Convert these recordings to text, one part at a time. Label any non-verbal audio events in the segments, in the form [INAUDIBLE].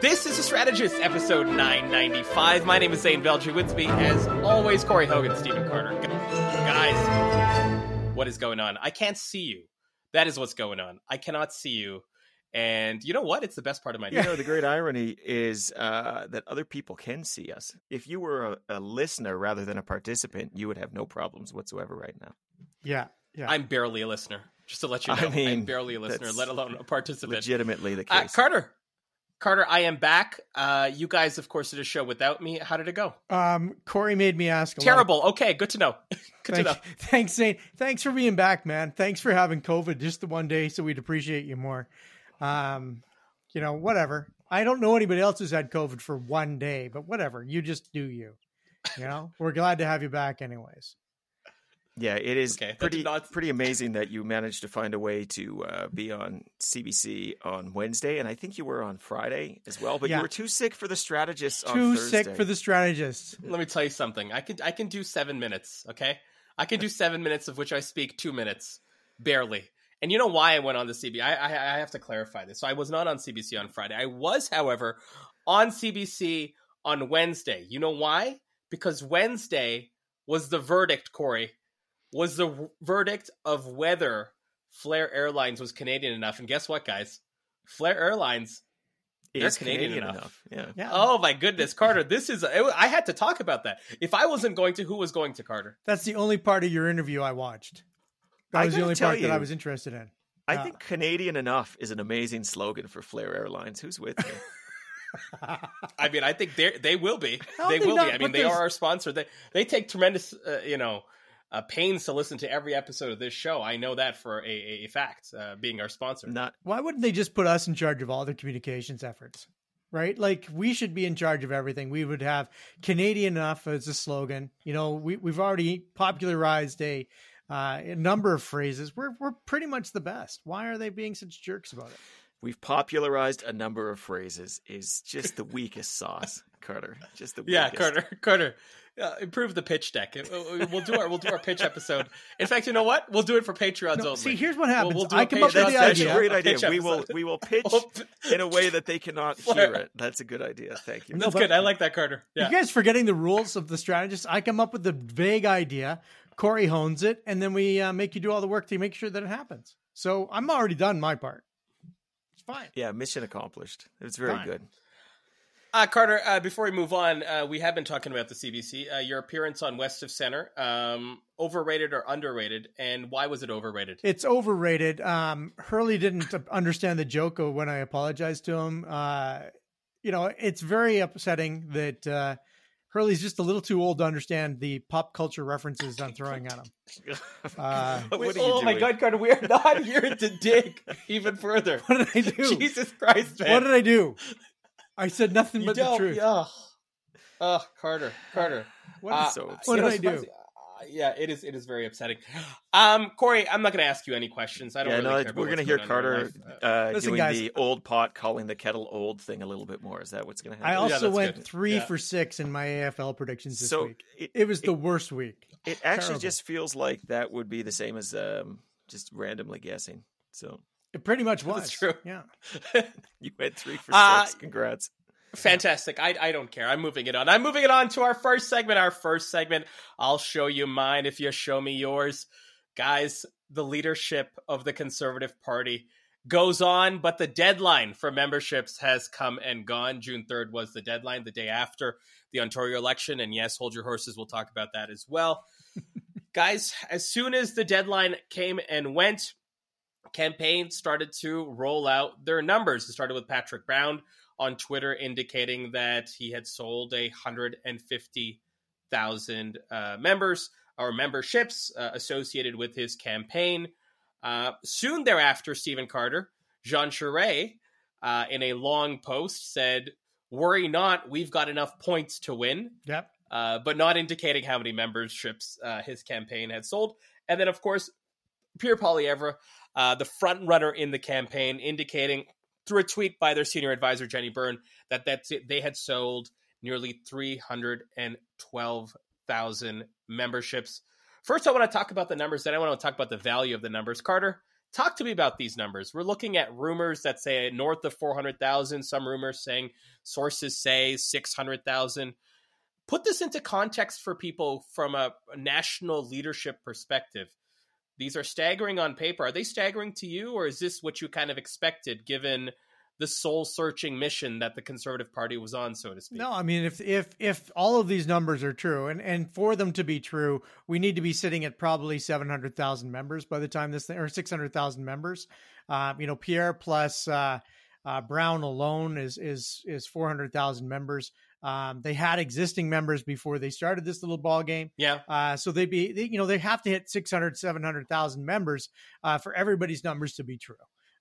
This is a Strategist, episode 995. My name is Zain Velji. With me, as always, Corey Hogan, Stephen Carter. Guys, what is going on? I can't see you. That is what's going on. I cannot see you. And you know what? It's the best part of my day. You know, the great [LAUGHS] irony is uh, that other people can see us. If you were a, a, listener rather than a participant, you would have no problems whatsoever right now. Yeah, yeah. I'm barely a listener, just to let you know. I mean, I'm barely a listener, let alone a participant. Legitimately the uh, case. Uh, Carter, Carter, I am back. Uh, you guys, of course, did a show without me. How did it go? Um, Corey made me ask. Terrible. Of... Okay, good to know. [LAUGHS] good to know. [LAUGHS] Thanks, Zain. Thanks for being back, man. Thanks for having COVID just the one day, so we'd appreciate you more. Um, you know, whatever. I don't know anybody else who's had COVID for one day, but whatever. You just do you. You know, we're glad to have you back, anyways. Yeah, it is okay, pretty not... pretty amazing that you managed to find a way to uh, be on CBC on Wednesday, and I think you were on Friday as well. But yeah. you were too sick for the strategists. Too sick for the strategists. Let me tell you something. I can I can do seven minutes. Okay, I can do seven minutes of which I speak two minutes, barely. And you know why I went on the CBC? I, I, I have to clarify this. So I was not on CBC on Friday. I was, however, on CBC on Wednesday. You know why? Because Wednesday was the verdict, Corey, was the verdict of whether Flair Airlines was Canadian enough. And guess what, guys? Flair Airlines is Canadian, Canadian enough. enough. Yeah. yeah. Oh my goodness, Carter! This is I had to talk about that. If I wasn't going to, who was going to Carter? That's the only part of your interview I watched. That was the only part you, that I was interested in. I uh, think Canadian enough is an amazing slogan for Flair Airlines. Who's with me? [LAUGHS] I mean, I think they they will be. they will not, be. I mean, they are our sponsor. They they take tremendous, uh, you know, uh, pains to listen to every episode of this show. I know that for a, a fact. Uh, being our sponsor. Not why wouldn't they just put us in charge of all their communications efforts? Right, like we should be in charge of everything. We would have Canadian enough as a slogan. You know, we we've already popularized a uh, a number of phrases. We're we're pretty much the best. Why are they being such jerks about it? We've popularized a number of phrases. Is just the weakest sauce, Carter. Just the weakest. yeah, Carter. Carter. Uh, improve the pitch deck. We'll do our we'll do our pitch episode. In fact, you know what? We'll do it for Patreons no, only. See, here's what happens. We'll, we'll I come up with the that's idea. A great idea. We will we will [LAUGHS] pitch in a way that they cannot [LAUGHS] hear it. That's a good idea. Thank you. That's good. I like that, Carter. Yeah. You guys forgetting the rules of the strategist? I come up with the vague idea. Corey hones it, and then we uh, make you do all the work to make sure that it happens. So I'm already done my part. It's fine. Yeah, mission accomplished. It's very fine. good. Uh, Carter, uh, before we move on, uh, we have been talking about the CBC. Uh, your appearance on West of Center, um, overrated or underrated, and why was it overrated? It's overrated. Um, Hurley didn't [LAUGHS] understand the joke when I apologized to him. Uh, you know, it's very upsetting that uh, Hurley's just a little too old to understand the pop culture references I'm throwing at him. [LAUGHS] Uh, oh my God, Carter, we are not here to dig even further. [LAUGHS] What did I do? Jesus Christ, man. What did I do? I said nothing you but the truth. Yeah. Oh, Carter, Carter. What, uh, so what did I do? Yeah, it is. It is very upsetting. Um, Corey, I'm not going to ask you any questions. I don't. Yeah, really no, we're going to hear Carter uh, Listen, doing guys, the old pot, calling the kettle old thing a little bit more. Is that what's going to happen? I also yeah, went good. three yeah. for six in my AFL predictions this so week. It, it was the worst week. It actually Terrible. just feels like that would be the same as um, just randomly guessing. So it pretty much was. That's true. Yeah. [LAUGHS] you went three for uh, six. Congrats. Fantastic. I, I don't care. I'm moving it on. I'm moving it on to our first segment. Our first segment. I'll show you mine if you show me yours. Guys, the leadership of the Conservative Party goes on, but the deadline for memberships has come and gone. June 3rd was the deadline, the day after the Ontario election. And yes, hold your horses. We'll talk about that as well. [LAUGHS] Guys, as soon as the deadline came and went, campaigns started to roll out their numbers. It started with Patrick Brown on Twitter indicating that he had sold a hundred and fifty thousand uh, members or memberships uh, associated with his campaign. Uh, soon thereafter, Stephen Carter, Jean Charest, uh, in a long post said, "Worry not, we've got enough points to win." Yep. Uh, but not indicating how many memberships uh, his campaign had sold. And then, of course, Pierre Poilievre, the front runner in the campaign, indicating through a tweet by their senior advisor Jenny Byrne that that's it, they had sold nearly 312,000 memberships. First, I want to talk about the numbers. Then I want to talk about the value of the numbers. Carter, talk to me about these numbers. We're looking at rumors that say north of 400,000, some rumors saying sources say 600,000. Put this into context for people from a, a, national leadership perspective. These are staggering on paper. Are they staggering to you, or is this what you kind of expected given the soul searching mission that the Conservative Party was on, so to speak. No, I mean if if if all of these numbers are true, and and for them to be true, we need to be sitting at probably seven hundred thousand members by the time this thing, or six hundred thousand members. Uh, you know, Pierre plus uh, uh, Brown alone is is is four hundred thousand members. Um, they had existing members before they started this little ball game. Yeah. Uh, so they'd be, they, you know, they have to hit 600, 700,000 members uh, for everybody's numbers to be true.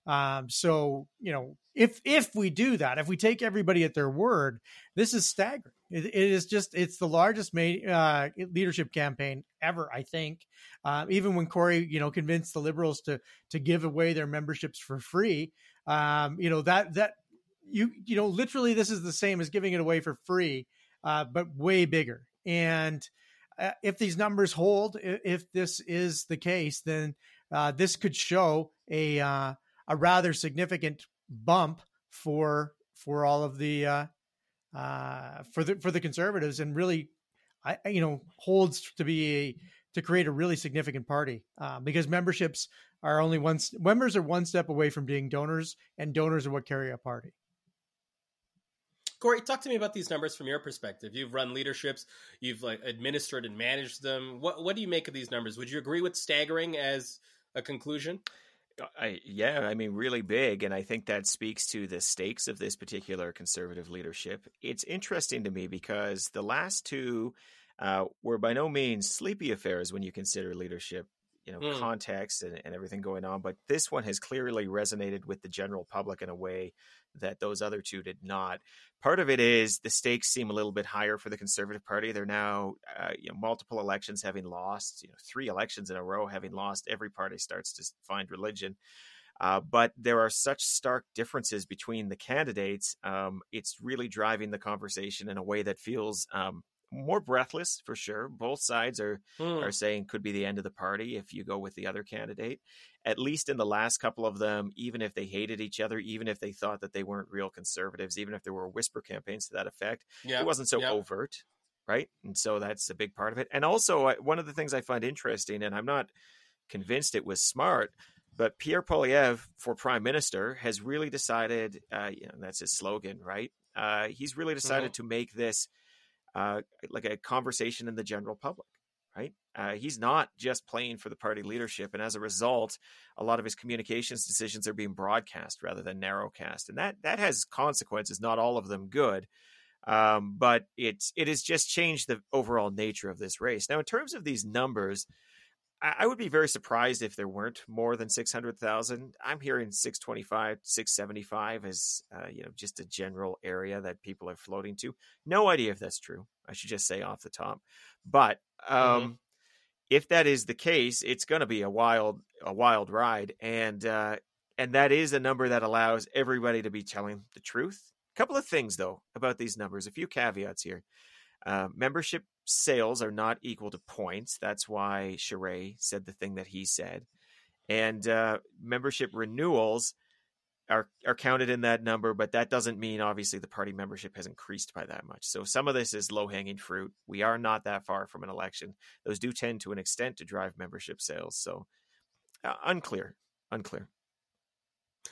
Um, so you know, if if we do that, if we take everybody at their word, this is staggering. it, it is just it's the largest uh, leadership campaign ever. I think. Uh, even when Corey, you know, convinced the Liberals to to give away their memberships for free, um, you know that that you you know literally this is the same as giving it away for free, uh, but way bigger. And uh, if these numbers hold, if this is the case, then uh, this could show a uh, a rather significant bump for for all of the uh, uh, for the for the conservatives, and really, I you know holds to be a to create a really significant party because memberships are only one members are one step away from being donors, and donors are what carry a party. Corey, talk to me about these numbers from your perspective. You've run leaderships, you've like administered and managed them. What what do you make of these numbers? Would you agree with staggering as a conclusion? I, yeah, I mean, really big. And I think that speaks to the stakes of this particular conservative leadership. It's interesting to me because the last two uh, were by no means sleepy affairs when you consider leadership you know mm. context and, and everything going on but this one has clearly resonated with the general public in a way that those other two did not part of it is the stakes seem a little bit higher for the conservative party they're now uh, you know multiple elections having lost you know three elections in a row having lost every party starts to find religion uh, but there are such stark differences between the candidates. Um, it's really driving the conversation in a way that feels um, more breathless for sure. Both sides are mm. are saying could be the end of the party if you go with the other candidate. At least in the last couple of them, even if they hated each other, even if they thought that they weren't real conservatives, even if there were whisper campaigns to that effect, it wasn't so overt, right? And so that's a big part of it. And also, one of the things I find interesting, and I'm not convinced it was smart, but Pierre Poilievre for prime minister has really decided, uh, you know, that's his slogan, right? Uh, he's really decided mm-hmm. to make this uh, like a conversation in the general public, right? Uh, he's not just playing for the party leadership, and as a result, a lot of his communications decisions are being broadcast rather than narrowcast, and that that has consequences. Not all of them good, um, but it's it has just changed the overall nature of this race. Now, in terms of these numbers, I would be very surprised if there weren't more than 600,000. I'm hearing 625, 675 as, uh, you know, just a general area that people are floating to. No idea if that's true. I should just say off the top. But mm-hmm. um, mm-hmm. if that is the case, it's going to be a wild, a wild ride. And, uh, and that is a number that allows everybody to be telling the truth. A couple of things, though, about these numbers, a few caveats here. Uh, membership sales are not equal to points. That's why Charest said the thing that he said. And uh, membership renewals are are counted in that number, but that doesn't mean obviously the party membership has increased by that much. So some of this is low hanging fruit. We are not that far from an election. Those do tend to an extent to drive membership sales. So uh, unclear, unclear.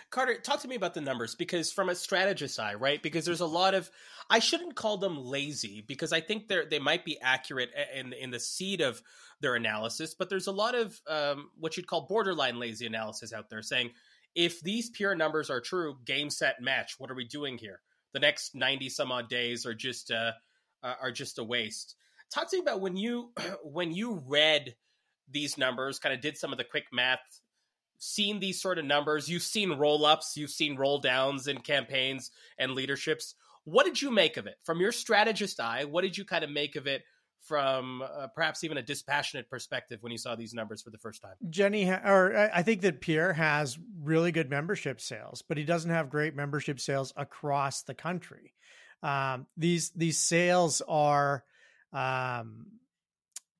Carter, talk to me about the numbers because from a strategist eye, right? Because there's a lot of I shouldn't call them lazy because I think they're they might be accurate in in the seed of their analysis, but there's a lot of um, what you'd call borderline lazy analysis out there saying if these pure numbers are true, game set match. What are we doing here? The next ninety some odd days are just uh, are just a waste. Talk to me about when you [CLEARS THROAT] when you read these numbers, kind of did some of the quick math seen these sort of numbers. You've seen roll ups, you've seen roll downs in campaigns and leaderships. What did you make of it from your strategist eye? What did you kind of make of it from uh, perhaps even a dispassionate perspective when you saw these numbers for the first time? Jenny, or I think that Pierre has really good membership sales, but he doesn't have great membership sales across the country. Um, these these sales are, um,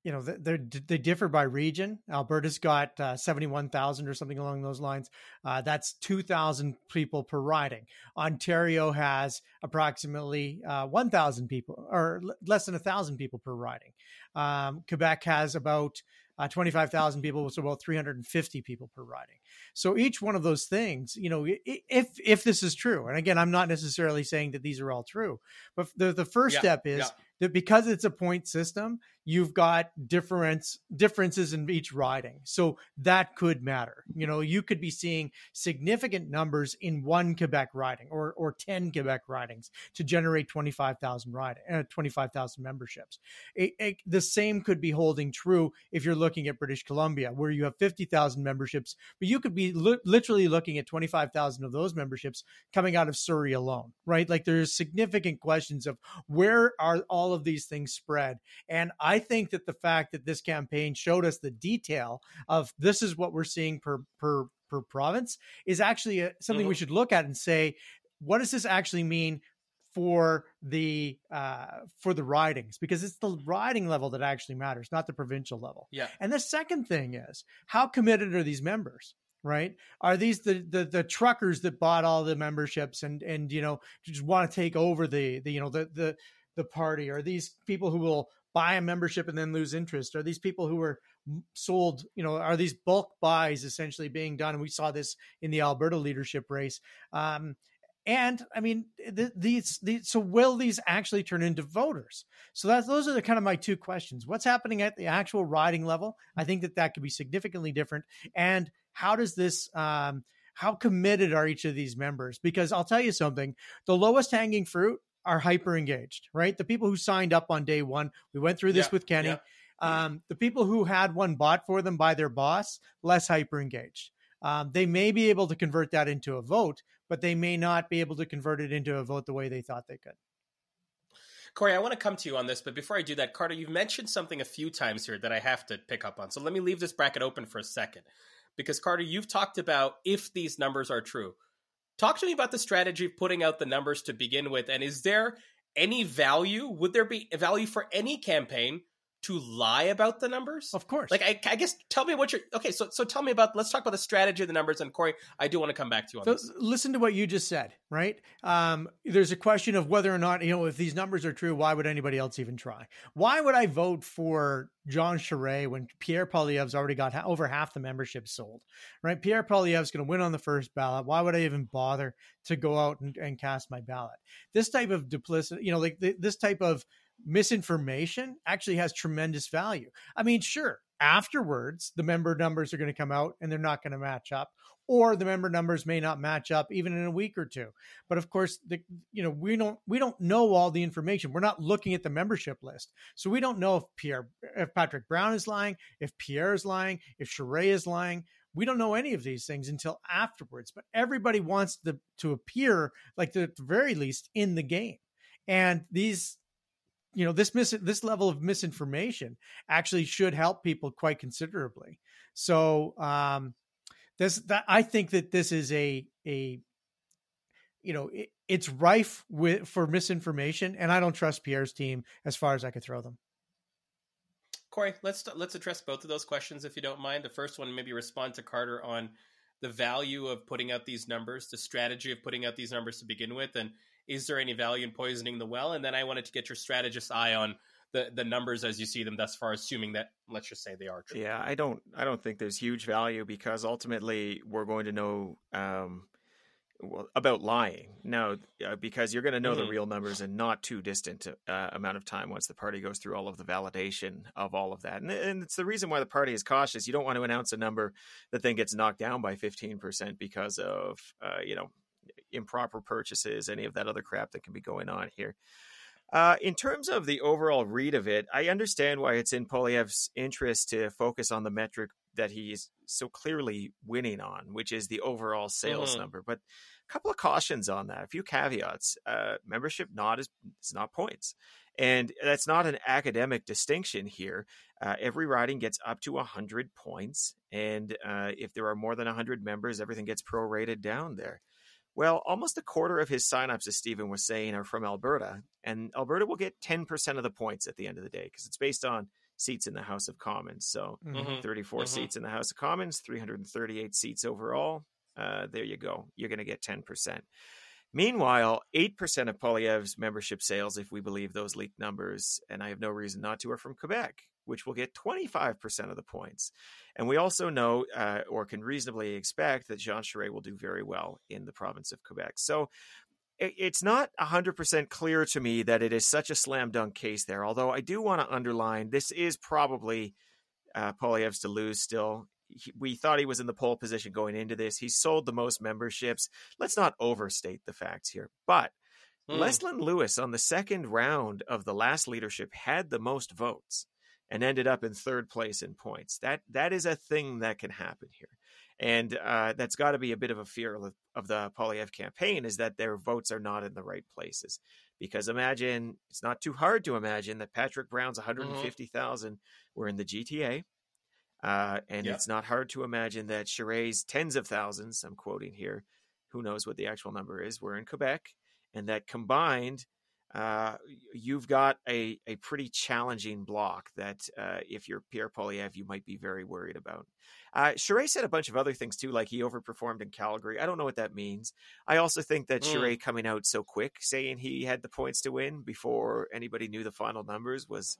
you know they they differ by region. Alberta's got uh, seventy one thousand or something along those lines. Uh, that's two thousand people per riding. Ontario has approximately uh, one thousand people, or l- less than a thousand people per riding. Um, Quebec has about uh, 25,000 people, so about 350 people per riding. So each one of those things, you know, if if this is true, and again, I'm not necessarily saying that these are all true, but the the first yeah, step is yeah. that because it's a point system, you've got difference differences in each riding. So that could matter. You know you could be seeing significant numbers in one quebec riding or or 10 quebec ridings to generate 25,000 riding uh, 25,000 memberships. It, it, the same could be holding true if you're looking at British Columbia where you have 50,000 memberships but you could be li- literally looking at 25,000 of those memberships coming out of Surrey alone right? Like there's significant questions of where are all of these things spread? And I I think that the fact that this campaign showed us the detail of this is what we're seeing per per per province is actually a, something mm-hmm. we should look at and say, what does this actually mean for the uh, for the ridings because it's the riding level that actually matters, not the provincial level. Yeah. And the second thing is how committed are these members? Right? Are these the, the the truckers that bought all the memberships and and you know just want to take over the the you know the the the party? Are these people who will buy a membership and then lose interest? Are these people who are sold, you know, are these bulk buys essentially being done? And we saw this in the Alberta leadership race. Um, and I mean, these, these, so will these actually turn into voters? So that's, those are the kind of my two questions. What's happening at the actual riding level? I think that that could be significantly different. And how does this, um, how committed are each of these members? Because I'll tell you something, the lowest hanging fruit are hyper engaged, right? The people who signed up on day one, we went through this yeah, with Kenney. Yeah. Um, the people who had one bought for them by their boss, less hyper engaged. Um, they may be able to convert that into a vote, but they may not be able to convert it into a vote the way they thought they could. Corey, I want to come to you on this, but before I do that, Carter, you've mentioned something a few times here that I have to pick up on. So let me leave this bracket open for a second. Because, Carter, you've talked about if these numbers are true. Talk to me about the strategy of putting out the numbers to begin with. And is there any value? Would there be value for any campaign to lie about the numbers? Of course. Like, I, I, guess, tell me what you're. Okay, so so tell me about. Let's talk about the strategy of the numbers. And Corey, I do want to come back to you on so, this. Listen to what you just said. Right? Um, there's a question of whether or not you know if these numbers are true. Why would anybody else even try? Why would I vote for John Charest when Pierre Poilievre's already got ha- over half the membership sold? Right? Pierre Poilievre's going to win on the first ballot. Why would I even bother to go out and, and cast my ballot? This type of duplicity, you know, like th- this type of misinformation actually has tremendous value. I mean, sure, afterwards, the member numbers are going to come out and they're not going to match up, or the member numbers may not match up even in a week or two. But of course, the you know we don't we don't know all the information. We're not looking at the membership list, so we don't know if Pierre if Patrick Brown is lying, if Pierre is lying, if Charest is lying. We don't know any of these things until afterwards. But everybody wants the, to appear like at the very least in the game. And these you know this mis- this level of misinformation actually should help people quite considerably. So um this that i think that this is a a you know it, it's rife with for misinformation and i don't trust pierre's team as far as i could throw them. Corey let's let's address both of those questions if you don't mind. The first one maybe respond to carter on the value of putting out these numbers the strategy of putting out these numbers to begin with and is there any value in poisoning the well? And then I wanted to get your strategist eye on the the numbers as you see them thus far, assuming that let's just say they are true. Yeah, I don't I don't think there's huge value because ultimately we're going to know um, well, about lying now uh, because you're going to know mm-hmm. the real numbers in not too distant uh, amount of time once the party goes through all of the validation of all of that and, and, it's the reason why the party is cautious you don't want to announce a number that then gets knocked down by 15% because of uh, you know improper purchases, any of that other crap that can be going on here. Uh, in terms of the overall read of it, I understand why it's in Poilievre's interest to focus on the metric that he's so clearly winning on, which is the overall sales mm-hmm. number. But a couple of cautions on that, a few caveats. Uh, membership not is, is not points. And that's not an academic distinction here. Uh, every riding gets up to 100 points. And uh, if there are more than 100 members, everything gets prorated down there. Well, almost a quarter of his signups, as Stephen was saying, are from Alberta, and Alberta will get 10% of the points at the end of the day because it's based on seats in the House of Commons. So Mhm. 34 Mhm. seats in the House of Commons, 338 seats overall. Uh, there you go. You're going to get 10%. Meanwhile, 8% of Poilievre's membership sales, if we believe those leaked numbers, and I have no reason not to, are from Quebec, which will get 25% of the points. And we also know, uh, or can reasonably expect, that Jean Charest will do very well in the province of Quebec. So it's not 100% clear to me that it is such a slam dunk case there, although I do want to underline this is probably uh, Poilievre's to lose still. He, we thought he was in the pole position going into this. He sold the most memberships. Let's not overstate the facts here. But Mm. Leslyn Lewis on the second round of the last leadership had the most votes and ended up in third place in points. That that is a thing that can happen here. And uh, that's got to be a bit of a fear of, of the Poilievre campaign is that their votes are not in the right places. Because imagine, it's not too hard to imagine that Patrick Brown's 150,000 were in the GTA. Uh, and it's not hard to imagine that Charest's tens of thousands, I'm quoting here, who knows what the actual number is, were in Quebec. And that combined, uh, you've got a, a pretty challenging block that uh, if you're Pierre Poilievre, you might be very worried about. Uh, Charest said a bunch of other things too, like he overperformed in Calgary. I don't know what that means. I also think that Mm. Charest coming out so quick, saying he had the points to win before anybody knew the final numbers, was,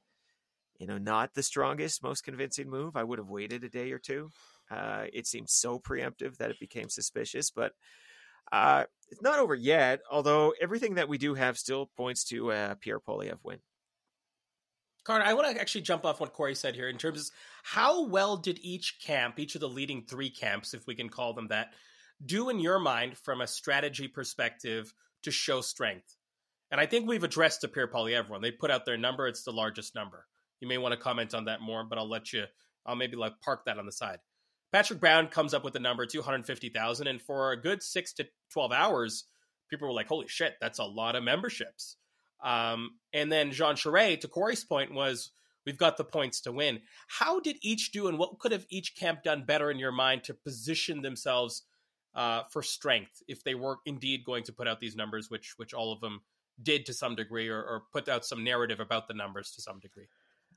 you know, not the strongest, most convincing move. I would have waited a day or two. Uh, it seemed so preemptive that it became suspicious, but uh, it's not over yet. Although everything that we do have still points to uh, Pierre Poilievre win. Carter, I want to actually jump off what Corey said here in terms of how well did each camp, each of the leading three camps, if we can call them that, do in your mind from a strategy perspective to show strength? And I think we've addressed the Pierre Poilievre one. They put out their number; it's the largest number. You may want to comment on that more, but I'll let you. I'll maybe like park that on the side. Patrick Brown comes up with the number two hundred fifty thousand, and for a good six to twelve hours, people were like, "Holy shit, that's a lot of memberships." Um, and then Jean Charest, to Corey's point, was we've got the points to win. How did each do, and what could have each camp done better in your mind to position themselves uh, for strength if they were indeed going to put out these numbers, which which all of them did to some degree, or, or put out some narrative about the numbers to some degree?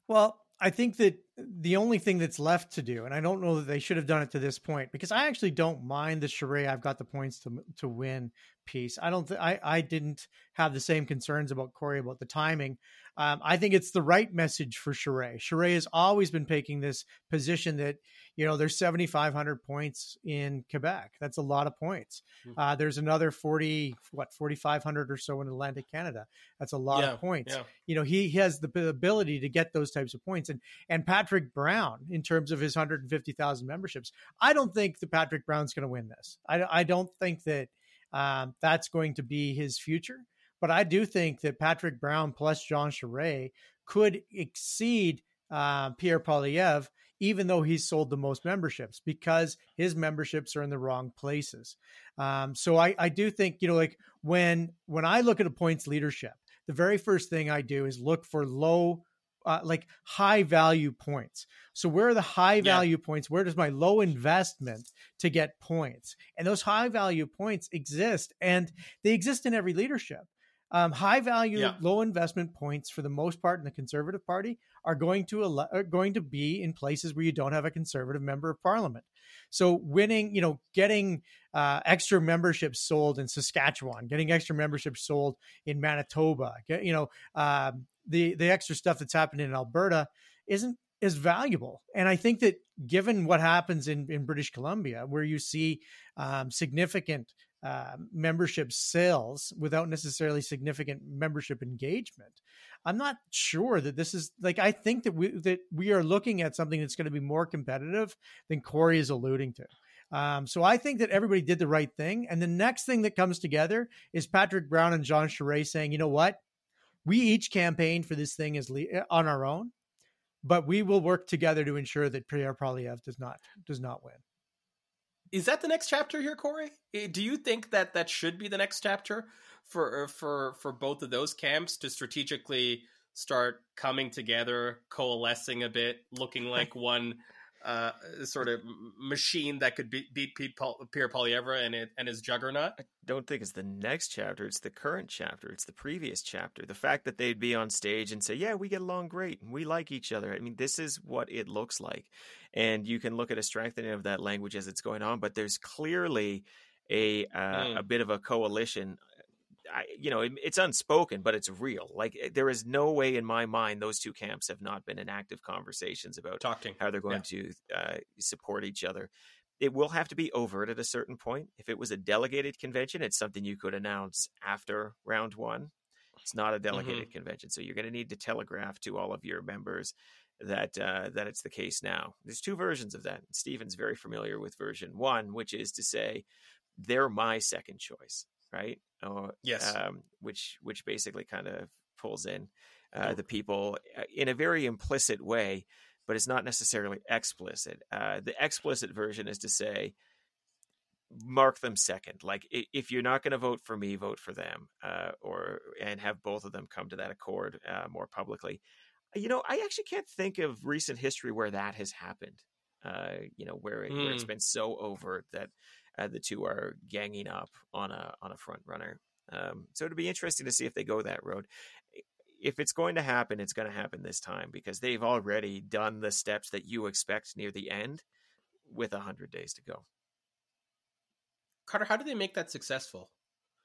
Well, I think that the only thing that's left to do, and I don't know that they should have done it to this point, because I actually don't mind the Charest. I've got the points to to win piece. I don't. Th- I I didn't have the same concerns about Corey about the timing. Um, I think it's the right message for Charest. Charest has always been taking this position that you know there's 7,500 points in Quebec. That's a lot of points. Mhm. Uh, there's another 40, what 4,500 or so in Atlantic Canada. That's a lot Yeah, of points Yeah. you know he has the ability to get those types of points and and patrick brown in terms of his 150000 memberships i don't think that patrick brown's going to win this I, I don't think that um, that's going to be his future but i do think that patrick brown plus jean charest could exceed uh, pierre Poilievre, even though he's sold the most memberships because his memberships are in the wrong places um, so I, I do think you know like when when i look at a points leadership the very first thing I do is look for low, uh, like high value points. So where are the high value points? Where does my low investment to get points? And those high value points exist, and they exist in every leadership. Um, high value, Yeah. low investment points for the most part in the Conservative Party are going to ele- are going to be in places where you don't have a Conservative member of Parliament. So winning, you know, getting uh, extra memberships sold in Saskatchewan, getting extra memberships sold in Manitoba, get, you know, um, the the extra stuff that's happening in Alberta isn't as valuable. And I think that given what happens in in British Columbia, where you see um, significant uh, membership sales without necessarily significant membership engagement. I'm not sure that this is like I think that we that we are looking at something that's going to be more competitive than Corey is alluding to. Um, so I think that everybody did the right thing. And the next thing that comes together is Patrick Brown and John Charest saying, you know what? We each campaigned for this thing as le- on our own, but we will work together to ensure that Pierre Poilievre does not does not win. Is that the next chapter here, Corey? Eh, Do you think that that should be the next chapter for for for both of those camps to strategically start coming together, coalescing a bit, looking [LAUGHS] like one uh, sort of machine that could beat, beat Pete Paul, Pierre Poilievre and it, and his juggernaut. I don't think it's the next chapter; it's the current chapter. It's the previous chapter. The fact that they'd be on stage and say, "Yeah, we get along great, we like each other." I mean, this is what it looks like, and you can look at a strengthening of that language as it's going on. But there's clearly a uh, mm. a bit of a coalition I, you know, it, it's unspoken, but it's real. Like eh, there is no way in my mind those two camps have not been in active conversations about talking how they're going yeah. to uh, support each other. It will have to be overt at a certain point. If it was a delegated convention, it's something you could announce after round one. It's not a delegated mm-hmm. convention, so you're going to need to telegraph to all of your members that uh, that it's the case now. There's two versions of that. Stephen's very familiar with version one, which is to say they're my second choice right? Or, yes, um, which which basically kind of pulls in uh, the people uh, in a very implicit way, but it's not necessarily explicit. Uh, the explicit version is to say, mark them second. Like if you're not going to vote for me, vote for them, uh, or and have both of them come to that accord uh, more publicly. You know, I actually can't think of recent history where that has happened. Uh, you know, where, it, mm. where it's hmm. been so overt that uh, the two are ganging up on a on a front runner. Um, so it'll be interesting to see if they go that road. If it's going to happen, it's going to happen this time because they've already done the steps that you expect near the end with a hundred days to go. Carter, how do they make that successful?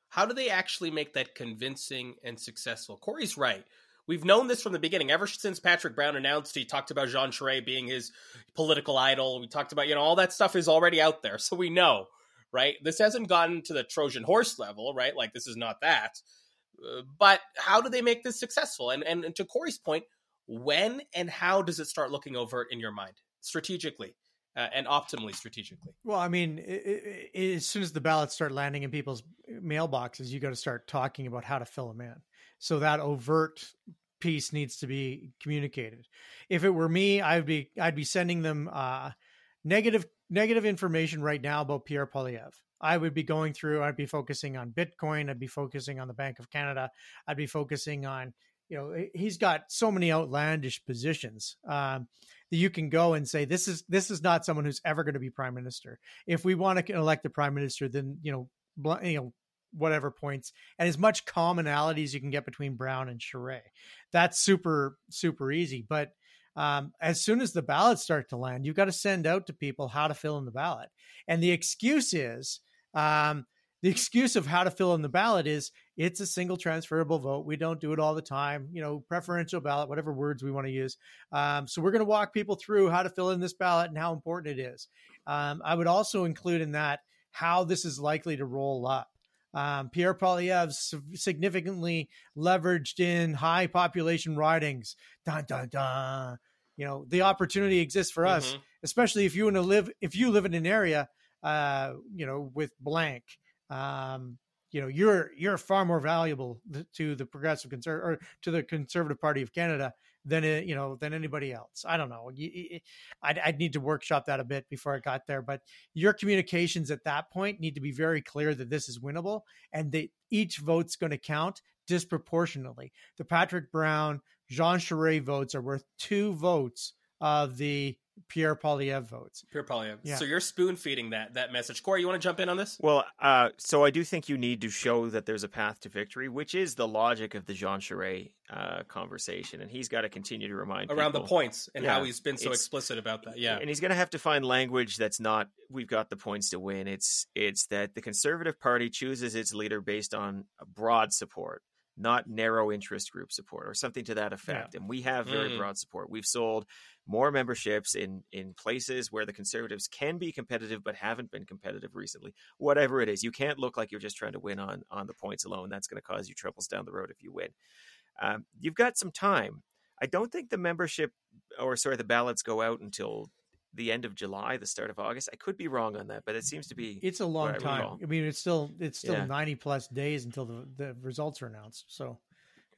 How do they actually make that convincing and successful? Corey's right. We've known this from the beginning. Ever since Patrick Brown announced he talked about Jean Charest being his political idol. We talked about, you know, all that stuff is already out there. [LAUGHS] So we know right? This hasn't gotten to the Trojan horse level, right? Like this is not that. Uh, but how do they make this successful? And, and, and to Corey's point, when and how does it start looking overt in your mind strategically? Uh, and optimally strategically. Well, I mean, it, it, as soon as the ballots start landing in people's mailboxes, you got to start talking about how to fill them in. So that overt piece needs to be communicated. If it were me, I'd be I'd be sending them uh, negative negative information right now about Pierre Poilievre. I would be going through, I'd be focusing on Bitcoin, I'd be focusing on the Bank of Canada, I'd be focusing on, you know, he's got so many outlandish positions um, that you can go and say this is this is not someone who's ever going to be prime minister. If we want to elect a prime minister, then you know, bl- you know, whatever points and as much commonality as you can get between Brown and Charest. That's super super easy, but um, as soon as the ballots start to land, you've got to send out to people how to fill in the ballot. And the excuse is um, the excuse of how to fill in the ballot is it's a single transferable vote. We don't do it all the time, you know, preferential ballot, whatever words we want to use. Um, so we're going to walk people through how to fill in this ballot and how important it is. Um, I would also include in that how this is likely to roll up. Um, Pierre Poilievre significantly leveraged in high population ridings. Dun dun dun. You know, the opportunity exists for us, mm-hmm. especially if you want to live if you live in an area, uh, you know, with blank. Um, you know, you're you're far more valuable to the progressive conservative or to the Conservative Party of Canada than it, you know than anybody else. I don't know. I'd, I'd need to workshop that a bit before I got there. But your communications at that point need to be very clear that this is winnable and that each vote's going to count disproportionately. The Patrick Brown, Jean Charest votes are worth two votes of the Pierre Poilievre votes. Pierre Poilievre. Yeah. So you're spoon feeding that that message. Corey, you want to jump in on this? Well, uh, so I do think you need to show that there's a path to victory, which is the logic of the Jean Charest uh, conversation, and he's got to continue to remind around people. the points and yeah, how he's been so explicit about that. Yeah, and he's going to have to find language that's not "we've got the points to win." It's it's that the Conservative Party chooses its leader based on broad support not narrow interest group support or something to that effect. Yeah. And we have very mm. broad support. We've sold more memberships in in places where the conservatives can be competitive but haven't been competitive recently. Whatever it is, you can't look like you're just trying to win on on the points alone. That's going to cause you troubles down the road if you win. Um, you've got some time. I don't think the membership or sorry the ballots go out until the end of July, the start of August. I could be wrong on that, but it seems to be. It's a long time. Recall. I mean, it's still it's still yeah. ninety plus days until the the results are announced. So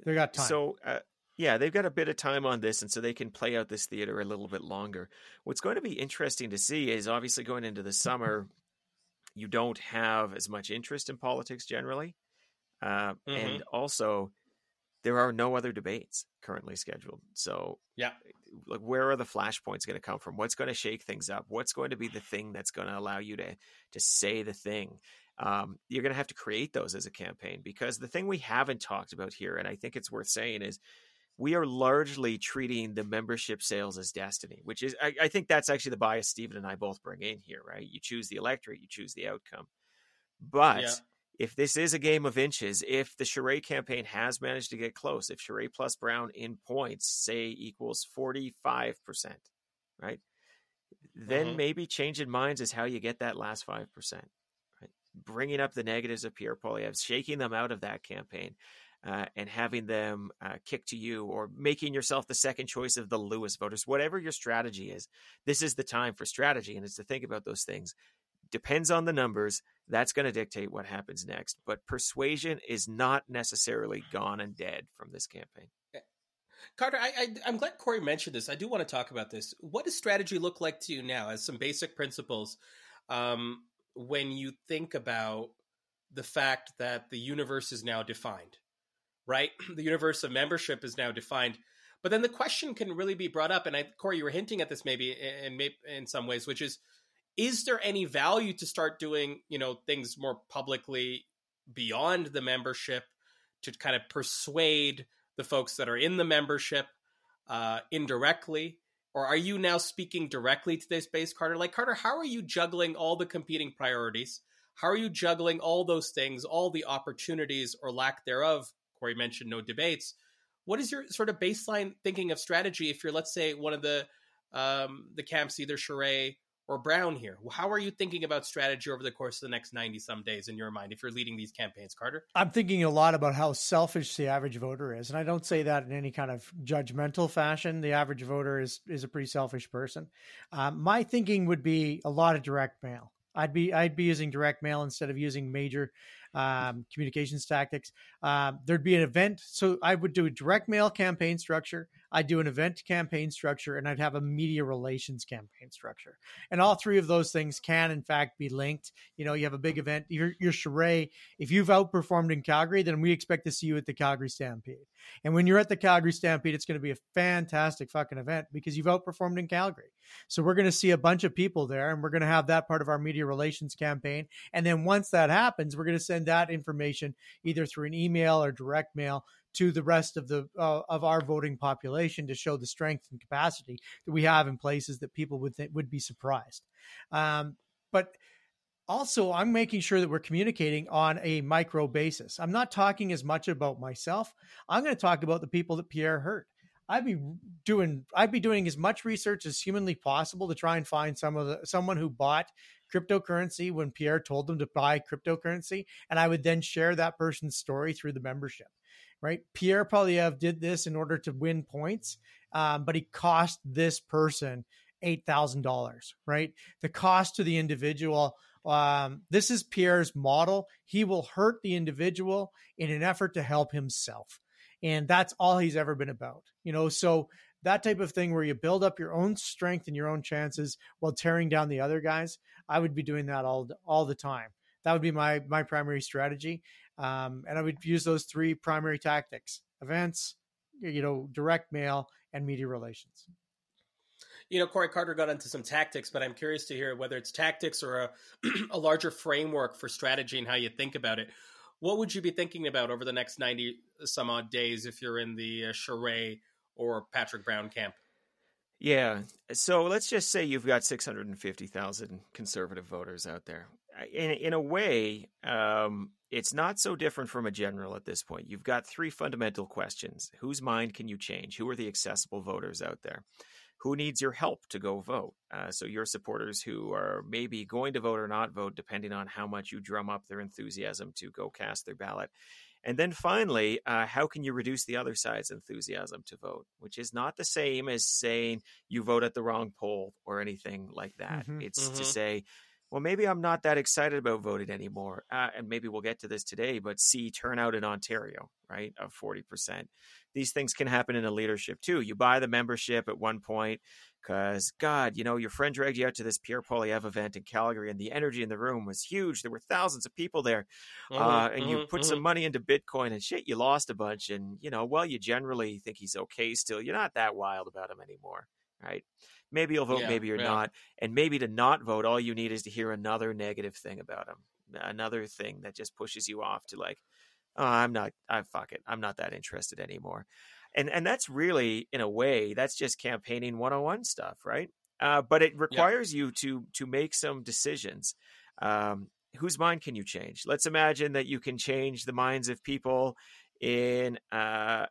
they got time. So uh, yeah, they've got a bit of time on this, and so they can play out this theater a little bit longer. What's going to be interesting to see is obviously going into the summer, [LAUGHS] you don't have as much interest in politics generally, uh, mm-hmm. and also there are no other debates currently scheduled. So yeah, like where are the flashpoints going to come from? What's going to shake things up? What's going to be the thing that's going to allow you to to say the thing? Um, you're going to have to create those as a campaign because the thing we haven't talked about here, and I think it's worth saying, is we are largely treating the membership sales as destiny, which is, I, I, think that's actually the bias Stephen and I both bring in here, right? You choose the electorate, you choose the outcome. But yeah. If this is a game of inches, if the Charest campaign has managed to get close, if Charest plus Brown in points, say, equals 45%, right? Then mm-hmm. maybe changing minds is how you get that last 5%. Right? Bringing up the negatives of Pierre Poilievre, shaking them out of that campaign uh, and having them uh, kick to you or making yourself the second choice of the Lewis voters, whatever your strategy is, this is the time for strategy. And it's to think about those things. Depends on the numbers. That's going to dictate what happens next. But persuasion is not necessarily gone and dead from this campaign. Eh, Carter, I, am glad Corey mentioned this. I do want to talk about this. What does strategy look like to you now as some basic principles um, when you think about the fact that the universe is now defined? right? [CLEARS THROAT] The universe of membership is now defined. But then the question can really be brought up, and I, Corey, you were hinting at this maybe in, in some ways, which is, is there any value to start doing, you know, things more publicly beyond the membership to kind of persuade the folks that are in the membership uh, indirectly? Or are you now speaking directly to this base, Carter? Like, Carter, how are you juggling all the competing priorities? How are you juggling all those things, all the opportunities or lack thereof Corey mentioned no debates. What is your sort of baseline thinking of strategy if you're, let's say, one of the um, the camps, either Charest or Brown here? How are you thinking about strategy over the course of the next 90 some days in your mind if you're leading these campaigns, Carter? I'm thinking a lot about how selfish the average voter is. And I don't say that in any kind of judgmental fashion. The average voter is, is a pretty selfish person. Um, my thinking would be a lot of direct mail. I'd be I'd be using direct mail instead of using major um, communications tactics. Um, there'd be an event. So I would do a direct mail campaign structure. I'd do an event campaign structure and I'd have a media relations campaign structure. And all three of those things can, in fact, be linked. You know, you have a big event, you're, you're If you've outperformed in Calgary, then we expect to see you at the Calgary Stampede. And when you're at the Calgary Stampede, it's going to be a fantastic fucking event because you've outperformed in Calgary. So we're going to see a bunch of people there and we're going to have that part of our media relations campaign. And then once that happens, we're going to send that information either through an email or direct mail to the rest of the uh, of our voting population to show the strength and capacity that we have in places that people would would be surprised. Um, but also, I'm making sure that we're communicating on a micro basis. I'm not talking as much about myself. I'm going to talk about the people that Pierre hurt. I'd be doing I'd be doing as much research as humanly possible to try and find some of the someone who bought cryptocurrency when Pierre told them to buy cryptocurrency, and I would then share that person's story through the membership right? Pierre Poilievre did this in order to win points, um, but he cost this person $8,000, right? The cost to the individual. Um, this is Pierre's model. He will hurt the individual in an effort to help himself. And that's all he's ever been about, you know? So that type of thing where you build up your own strength and your own chances while tearing down the other guys, I would be doing that all, all the time. That would be my, my primary strategy. Um, and I would use those three primary tactics events, you know, direct mail, and media relations. You know, Corey Carter got into some tactics, but I'm curious to hear whether it's tactics or a, [CLEARS THROAT] a larger framework for strategy and how you think about it. What would you be thinking about over the next 90 some odd days if you're in the uh, Charest or Patrick Brown camp? Yeah. So let's just say you've got 650,000 conservative voters out there. In, in a way, um, it's not so different from a general at this point. You've got three fundamental questions Whose mind can you change? Who are the accessible voters out there? Who needs your help to go vote? Uh, so, your supporters who are maybe going to vote or not vote, depending on how much you drum up their enthusiasm to go cast their ballot. And then finally, uh, how can you reduce the other side's enthusiasm to vote, which is not the same as saying you vote at the wrong poll or anything like that. Mm-hmm, it's mm-hmm. to say, well, maybe I'm not that excited about voting anymore. Uh, and maybe we'll get to this today, but see turnout in Ontario, right, of 40%. These things can happen in a leadership too. You buy the membership at one point because, God, you know, your friend dragged you out to this Pierre Poilievre event in Calgary and the energy in the room was huge. There were thousands of people there. Mm-hmm, uh, and mm-hmm, you put mm-hmm. some money into Bitcoin and shit, you lost a bunch. And, you know, well, you generally think he's okay still. You're not that wild about him anymore, right? Maybe you'll vote, yeah, maybe you're yeah. not. And maybe to not vote, all you need is to hear another negative thing about him, another thing that just pushes you off to like, oh, I'm not, I fuck it, I'm not that interested anymore. And and that's really, in a way, that's just campaigning 101 stuff, right? Uh, but it requires yeah. you to to make some decisions. Um, whose mind can you change? Let's imagine that you can change the minds of people in uh,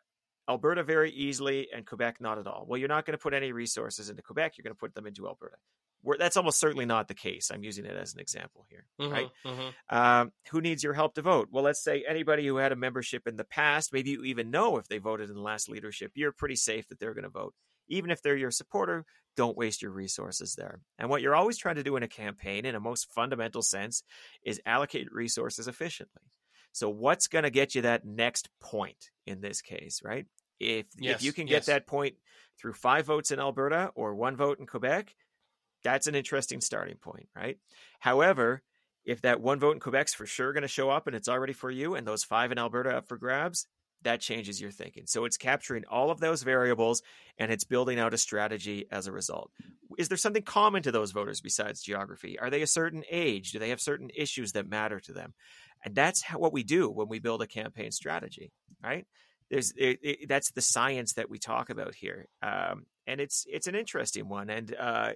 Alberta very easily and Quebec not at all. Well, you're not going to put any resources into Quebec. You're going to put them into Alberta. Where, that's almost certainly not the case. I'm using it as an example here, mm-hmm, right? Mm-hmm. Um, who needs your help to vote? Well, let's say anybody who had a membership in the past, maybe you even know if they voted in the last leadership, you're pretty safe that they're going to vote. Even if they're your supporter, don't waste your resources there. And what you're always trying to do in a campaign, in a most fundamental sense, is allocate resources efficiently. So, what's going to get you that next point in this case, right? If yes, if you can get yes. that point through five votes in Alberta or one vote in Quebec, that's an interesting starting point, right? However, if that one vote in Quebec's for sure going to show up and it's already for you, and those five in Alberta up for grabs, that changes your thinking. So it's capturing all of those variables and it's building out a strategy as a result. Is there something common to those voters besides geography? Are they a certain age? Do they have certain issues that matter to them? And that's how, what we do when we build a campaign strategy, right? there's it, it, that's the science that we talk about here, um, and it's it's an interesting one. And uh,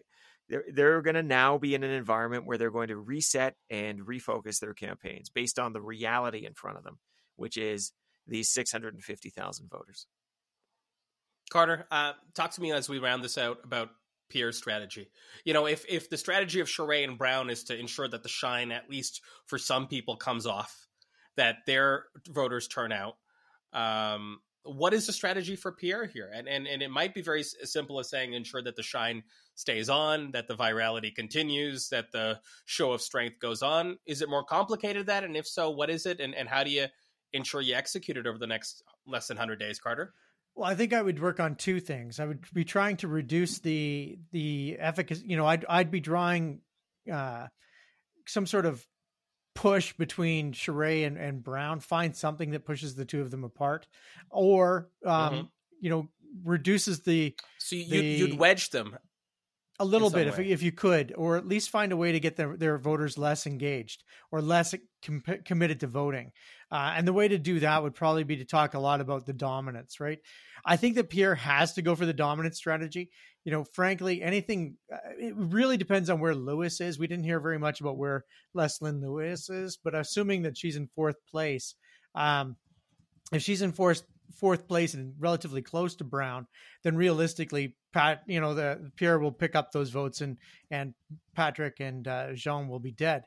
they're they're going to now be in an environment where they're going to reset and refocus their campaigns based on the reality in front of them, which is these six hundred and fifty thousand voters. Carter, uh, talk to me as we round this out about Pierre's strategy. You know, if if the strategy of Charest and Brown is to ensure that the shine, at least for some people, comes off, that their voters turn out um, what is the strategy for Pierre here? And, and and it might be very simple as saying ensure that the shine stays on, that the virality continues, that the show of strength goes on. Is it more complicated than that? And if so, what is it? And and how do you ensure you execute it over the next less than hundred days, Carter? Well, I think I would work on two things. I would be trying to reduce the the efficacy. You know, I'd I'd be drawing uh, some sort of push between Charest and, and Brown, find something that pushes the two of them apart, or um, mm-hmm. you know reduces the. So you, the, you'd wedge them a little bit if if you could, or at least find a way to get their their voters less engaged or less com- committed to voting. Uh, and the way to do that would probably be to talk a lot about the dominance, right? I think that Pierre has to go for the dominant strategy you know, frankly, anything, uh, it really depends on where Lewis is. We didn't hear very much about where Leslyn Lewis is, but assuming that she's in fourth place, um, if she's in fourth fourth place and relatively close to Brown, then realistically, Pat, you know, the Pierre will pick up those votes and and Patrick and uh, Jean will be dead.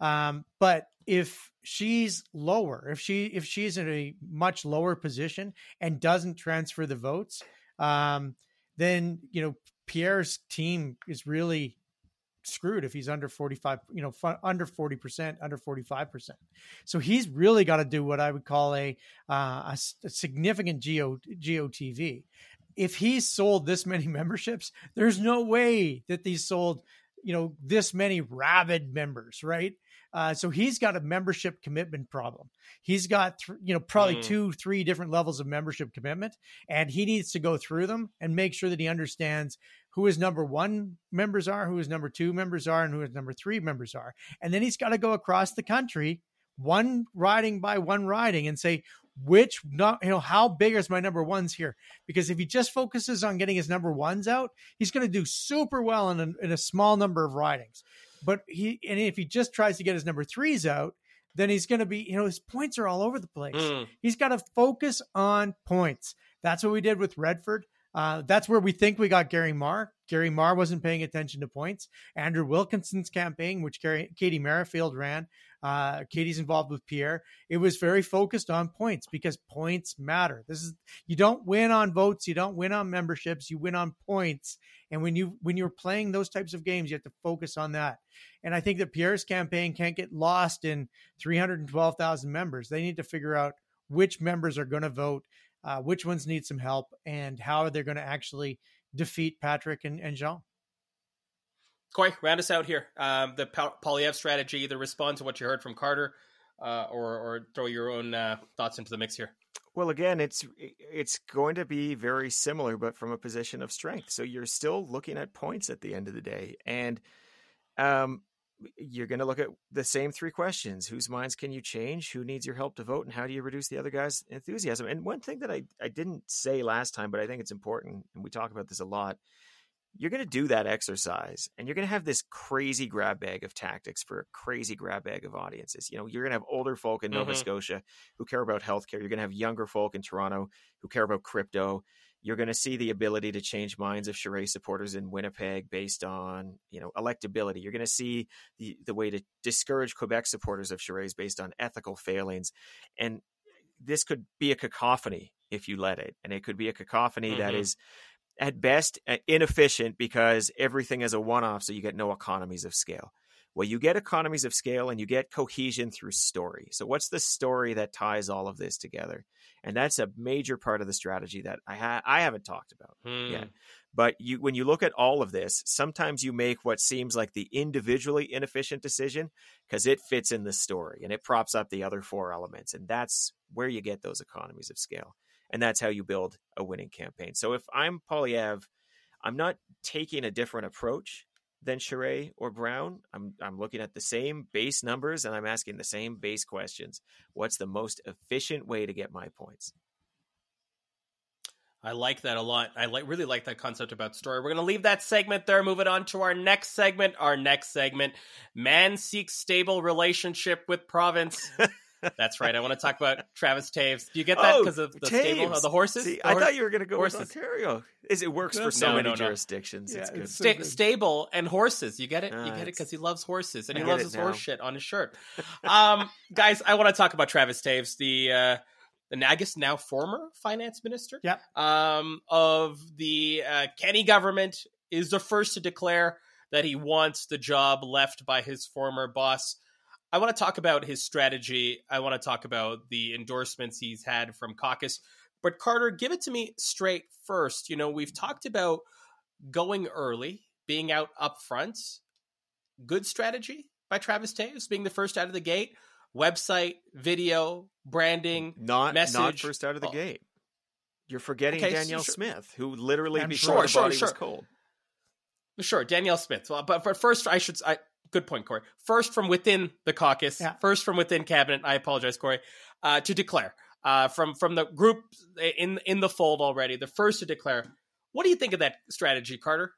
Um, but if she's lower, if she if she's in a much lower position and doesn't transfer the votes, um, then you know Pierre's team is really screwed if he's under 45 you know under 40% under 45% so he's really got to do what i would call a, uh, a, a significant geo gotv if he sold this many [LAUGHS] memberships there's no way that these sold you know this many rabid members right uh, so he's got a membership commitment problem. He's got, th- you know, probably mm. two, three different levels of membership commitment, and he needs to go through them and make sure that he understands who his number one members are, who his number two members are, and who his number three members are. And then he's got to go across the country, one riding by one riding, and say, which not you know how big is my number ones here because if he just focuses on getting his number ones out he's going to do super well in a, in a small number of ridings but he and if he just tries to get his number threes out, then he's going to be, you know, his points are all over the place. Mm. He's got to focus on points. That's what we did with Redford. Uh, that's where we think we got Gary Mar. Gary Mar wasn't paying attention to points. Andrew Wilkinson's campaign, which Gary, Katie Merrifield ran, Uh, Katie's involved with Pierre. It was very focused on points because points matter. This is you don't win on votes, you don't win on memberships, you win on points. And when you when you're playing those types of games, you have to focus on that. And I think that Pierre's campaign can't get lost in 312,000 members. They need to figure out which members are going to vote, uh, which ones need some help, and how they're going to actually defeat Patrick and, and Jean. Corey, round us out here. Um, the Poilievre strategy, either respond to what you heard from Carter uh, or, or throw your own uh, thoughts into the mix here. Well, again, it's it's going to be very similar, but from a position of strength. So you're still looking at points at the end of the day, and um, you're going to look at the same three questions: whose minds can you change? Who needs your help to vote? And how do you reduce the other guy's enthusiasm? And one thing that I I didn't say last time, but I think it's important, and we talk about this a lot, you're going to do that exercise and you're going to have this crazy grab bag of tactics for a crazy grab bag of audiences. You know, you're going to have older folk in Nova mm-hmm. Scotia who care about healthcare. You're going to have younger folk in Toronto who care about crypto. You're going to see the ability to change minds of Charest supporters in Winnipeg based on, you know, electability. You're going to see the, the way to discourage Quebec supporters of Charest based on ethical failings. And this could be a cacophony if you let it. And it could be a cacophony mm-hmm. that is at best uh, inefficient because everything is a one off, so you get no economies of scale. Well, you get economies of scale and you get cohesion through story. So, what's the story that ties all of this together? And that's a major part of the strategy that I ha- I haven't talked about hmm. yet. But you, when you look at all of this, sometimes you make what seems like the individually inefficient decision because it fits in the story and it props up the other four elements, and that's where you get those economies of scale and that's how you build a winning campaign. So if I'm Poilievre, I'm not taking a different approach than Charest or Brown. I'm I'm looking at the same base numbers and I'm asking the same base questions. What's the most efficient way to get my points? I like that a lot. I like really like that concept about story. We're going to leave that segment there. Moving on to our next segment. Our next segment: man seeks stable relationship with province. [LAUGHS] That's right. I want to talk about Travis Toews. Do you get that because oh, of the Toews. stable of the horses? See, the I thought you were going to go horses. with Ontario. Is it works for so no, many no, no. jurisdictions? Yeah, it's good. It's so Sta- good. Stable and horses. You get it. Uh, you get it because he loves horses and I he loves his now. horse shit on his shirt. um, [LAUGHS] guys, I want to talk about Travis Toews, the. Uh, the I guess now former finance minister yep. um, of the uh, Kenney government is the first to declare that he wants the job left by his former boss. I want to talk about his strategy. I want to talk about the endorsements he's had from caucus. But Carter, give it to me straight first. You know, we've talked about going early, being out up front. Good strategy by Travis Toews, being the first out of the gate. Website, video, branding, not message. not first out of the oh. gate. You're forgetting okay, Danielle sure. Smith, who literally before sure, the body sure, was cold. Sure, Danielle Smith. Well, but, but first, I should I, good point, Corey. First from within the caucus, yeah. first from within cabinet. I apologize, Corey, uh, to declare uh, from from the group in in the fold already. The first to declare. What do you think of that strategy, Carter?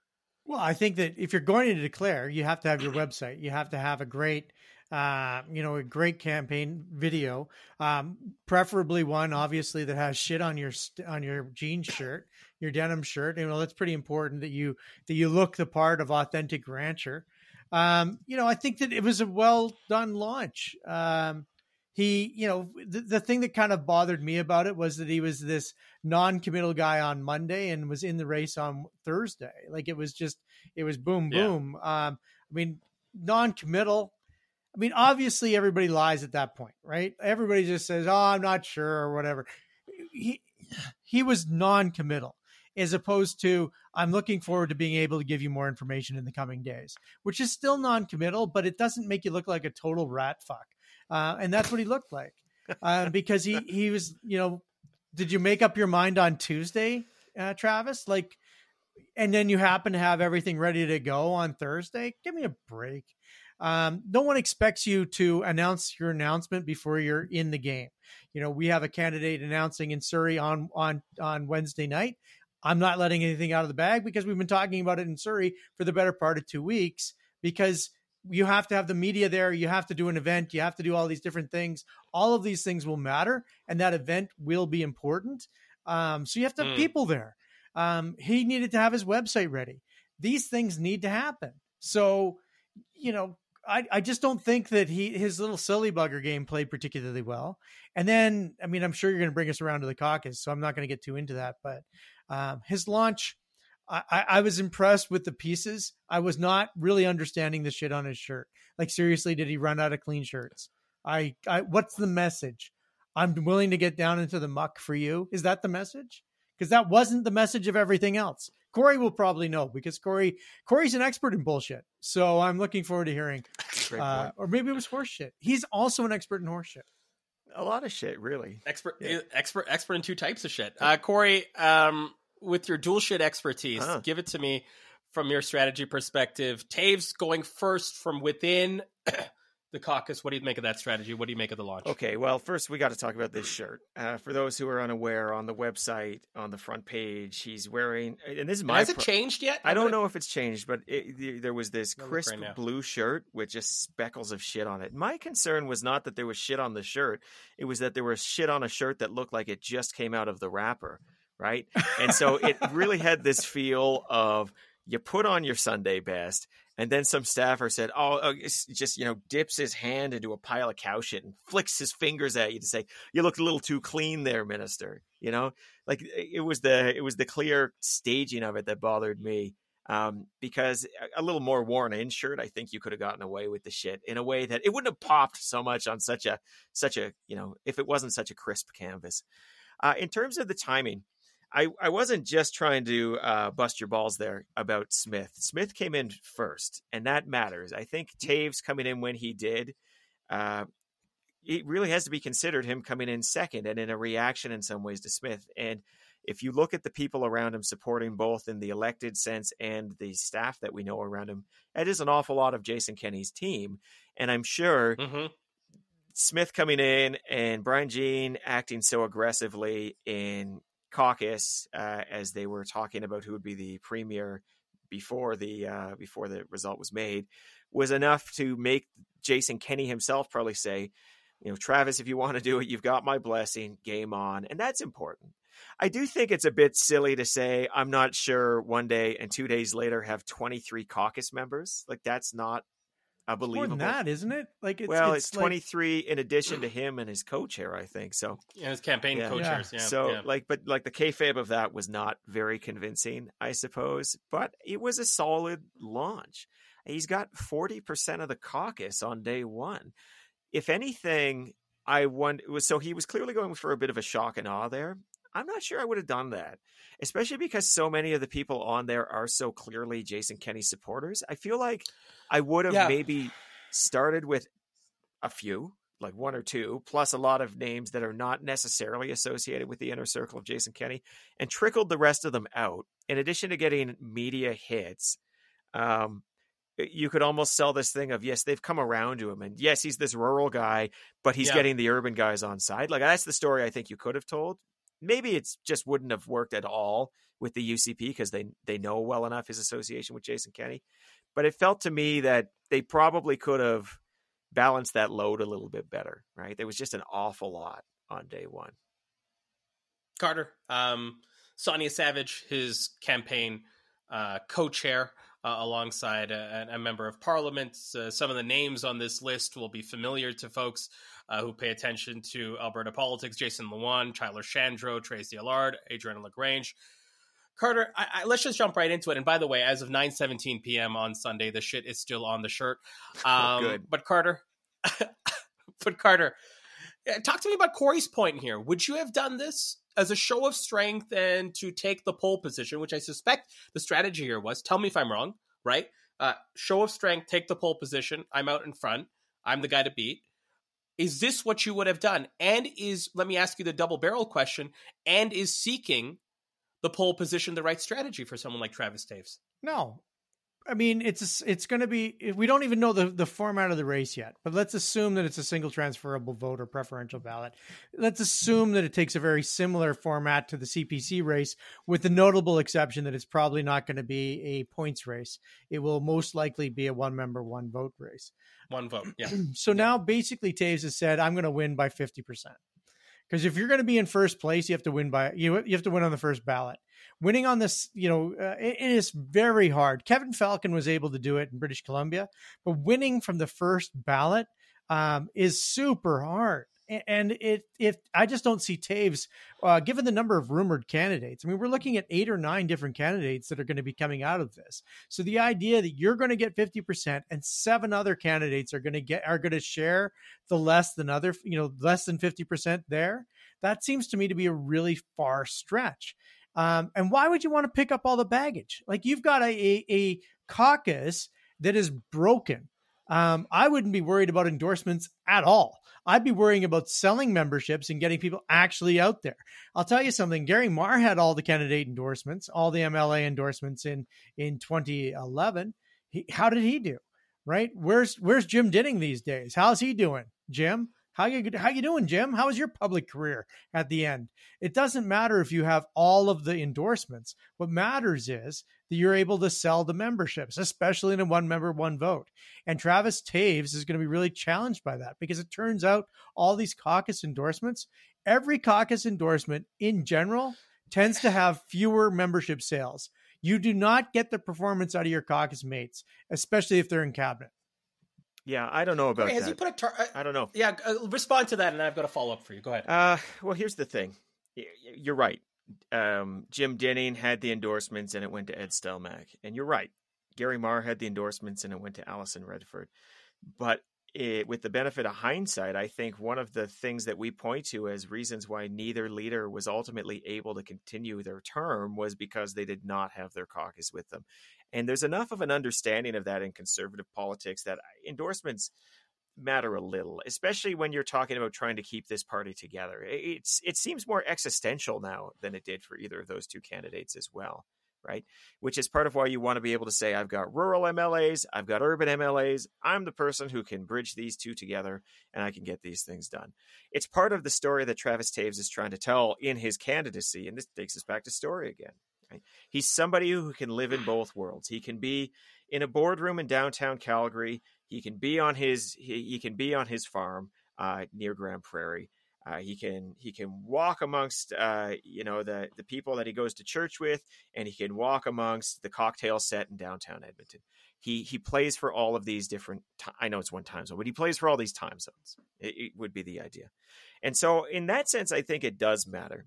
Well, I think that if you're going to declare, you have to have your website. You have to have a great, uh, you know, a great campaign video, um, preferably one, obviously, that has shit on your on your jean shirt, your denim shirt. You know, that's pretty important that you that you look the part of authentic rancher. Um, you know, I think that it was a well done launch. Um, he, you know, the, the thing that kind of bothered me about it was that he was this non committal guy on Monday and was in the race on Thursday. Like it was just, it was boom, boom. Yeah. Um, I mean, non committal. I mean, obviously everybody lies at that point, right? Everybody just says, "Oh, I'm not sure" or whatever. He he was non-committal as opposed to I'm looking forward to being able to give you more information in the coming days, which is still non-committal, but it doesn't make you look like a total rat fuck. Uh, and that's what he looked like uh, [LAUGHS] because he he was you know did you make up your mind on Tuesday, uh, Travis? Like, and then you happen to have everything ready to go on Thursday? Give me a break. Um, no one expects you to announce your announcement before you're in the game. You know, we have a candidate announcing in Surrey on on on Wednesday night. I'm not letting anything out of the bag because we've been talking about it in Surrey for the better part of two weeks because you have to have the media there. You have to do an event. You have to do all these different things. All of these things will matter, and that event will be important. Um, so you have to have mm. people there. Um, he needed to have his website ready. These things need to happen. So, you know, I, I just don't think that he his little silly bugger game played particularly well. And then, I mean, I'm sure you're going to bring us around to the caucus, so I'm not going to get too into that. But um, his launch, I, I was impressed with the pieces. I was not really understanding the shit on his shirt. Like, seriously, did he run out of clean shirts? I, I what's the message? I'm willing to get down into the muck for you. Is that the message? Because that wasn't the message of everything else. Corey will probably know because Corey Corey's an expert in bullshit. So I'm looking forward to hearing. Uh, or maybe it was horseshit. He's also an expert in horseshit. A lot of shit, really. Expert, yeah. expert, expert in two types of shit. Uh, Corey, um, with your dual shit expertise, huh. give it to me from your strategy perspective. Toews going first from within [CLEARS THROAT] the caucus. What do you make of that strategy? What do you make of the launch? Okay, well, first we got to talk about this shirt. Uh, for those who are unaware, on the website, on the front page, he's wearing, and this is my. Has it changed yet? I don't know if it's changed, but it, there was this crisp right blue shirt with just speckles of shit on it. My concern was not that there was shit on the shirt; it was that there was shit on a shirt that looked like it just came out of the wrapper, right? [LAUGHS] And so it really had this feel of you put on your Sunday best, and then some staffer said, "Oh, oh just you know, dips his hand into a pile of cow shit and flicks his fingers at you to say you look a little too clean there, minister." You know, like it was the it was the clear staging of it that bothered me. Um, because a little more worn in shirt, I think you could have gotten away with the shit in a way that it wouldn't have popped so much on such a such a you know if it wasn't such a crisp canvas. Uh, in terms of the timing, I, I wasn't just trying to uh, bust your balls there about Smith. Smith came in first, and that matters. I think Toews coming in when he did, uh, it really has to be considered him coming in second and in a reaction in some ways to Smith. And if you look at the people around him supporting both in the elected sense and the staff that we know around him, that is an awful lot of Jason Kenney's team. And I'm sure mm-hmm. Smith coming in and Brian Jean acting so aggressively in caucus uh, as they were talking about who would be the premier before the uh, before the result was made was enough to make Jason Kenney himself probably say, you know, Travis, if you want to do it, you've got my blessing. Game on, and that's important. I do think it's a bit silly to say I'm not sure one day and two days later have 23 caucus members. Like that's not unbelievable. More than that, isn't it? Like, it's, well, it's, it's 23 like... in addition to him and his co-chair, I think. So yeah, his campaign yeah. co-chairs. Yeah. So yeah. like, but like the kayfabe of that was not very convincing, I suppose. But it was a solid launch. He's got 40 percent of the caucus on day one. If anything, I wonder. So he was clearly going for a bit of a shock and awe there. I'm not sure I would have done that, especially because so many of the people on there are so clearly Jason Kenney supporters. I feel like I would have yeah. maybe started with a few, like one or two, plus a lot of names that are not necessarily associated with the inner circle of Jason Kenney, and trickled the rest of them out. In addition to getting media hits, um, you could almost sell this thing of yes, they've come around to him, and yes, he's this rural guy, but he's yeah. getting the urban guys on side. Like that's the story I think you could have told. Maybe it's just wouldn't have worked at all with the UCP because they they know well enough his association with Jason Kenney. But it felt to me that they probably could have balanced that load a little bit better, right? There was just an awful lot on day one. Carter, um, Sonya Savage, his campaign uh, co-chair, uh, alongside a, a, member of parliament. Uh, some of the names on this list will be familiar to folks uh, who pay attention to Alberta politics: Jason Luan, Tyler Shandro, Tracy Allard, Adriana LaGrange. Carter, I, I, let's just jump right into it. And by the way, as of 9:17 p.m. on Sunday, the shit is still on the shirt. [LAUGHS] Um, Good. But Carter, [LAUGHS] but Carter, talk to me about Corey's point here. Would you have done this as a show of strength and to take the pole position, which I suspect the strategy here was? Tell me if I'm wrong. Right? Uh, show of strength, take the pole position. I'm out in front. I'm the guy to beat. Is this what you would have done? And is let me ask you the double barrel question. And is seeking the pole position the right strategy for someone like Travis Toews? No. I mean, it's it's going to be. Eh, we don't even know the, the format of the race yet, but let's assume that it's a single transferable vote or preferential ballot. Let's assume that it takes a very similar format to the CPC race, with the notable exception that it's probably not going to be a points race. It will most likely be a one member, one vote race. One vote, yeah. [CLEARS THROAT] so now basically Toews has said, I'm going to win by 50%. Because if you're going to be in first place, you have to win by you. You have to win on the first ballot. Winning on this, you know, uh, it, it is very hard. Kevin Falcon was able to do it in British Columbia, but winning from the first ballot um, is super hard and it if I just don't see Toews, uh, given the number of rumored candidates. I mean, we're looking at eight or nine different candidates that are going to be coming out of this. So the idea that you're going to get fifty percent and seven other candidates are going to get are going to share the less than other, you know, less than fifty percent there, that seems to me to be a really far stretch. Um, and why would you want to pick up all the baggage? Like you've got a, a, a caucus that is broken. Um, I wouldn't be worried about endorsements at all. I'd be worrying about selling memberships and getting people actually out there. I'll tell you something. Gary Mar had all the candidate endorsements, all the MLA endorsements in in 2011. He, how did he do? Right? Where's Where's Jim Dinning these days? How's he doing, Jim? How you how you doing, Jim? How was your public career at the end? It doesn't matter if you have all of the endorsements. What matters is that you're able to sell the memberships, especially in a one member, one vote. And Travis Toews is going to be really challenged by that because it turns out all these caucus endorsements, every caucus endorsement in general tends to have fewer membership sales. You do not get the performance out of your caucus mates, especially if they're in cabinet. Yeah, I don't know about Wait, has that. he put a tar- uh, I don't know. Yeah, uh, respond to that, and I've got a follow up for you. Go ahead. Uh, well, here's the thing. You're right. Um, Jim Dinning had the endorsements, and it went to Ed Stelmach. And you're right. Gary Mar had the endorsements, and it went to Alison Redford. But it, with the benefit of hindsight, I think one of the things that we point to as reasons why neither leader was ultimately able to continue their term was because they did not have their caucus with them. And there's enough of an understanding of that in conservative politics that endorsements matter a little, especially when you're talking about trying to keep this party together. It's it seems more existential now than it did for either of those two candidates as well, right? Which is part of why you want to be able to say I've got rural MLAs, I've got urban MLAs, I'm the person who can bridge these two together and I can get these things done. It's part of the story that Travis Toews is trying to tell in his candidacy and this takes us back to story again. Right? He's somebody who can live in both worlds. He can be in a boardroom in downtown Calgary. He can be on his he, he can be on his farm uh, near Grande Prairie. Uh, he can he can walk amongst uh, you know the the people that he goes to church with, and he can walk amongst the cocktail set in downtown Edmonton. He he plays for all of these different. T- I know it's one time zone, but he plays for all these time zones. It, it would be the idea, and so in that sense, I think it does matter.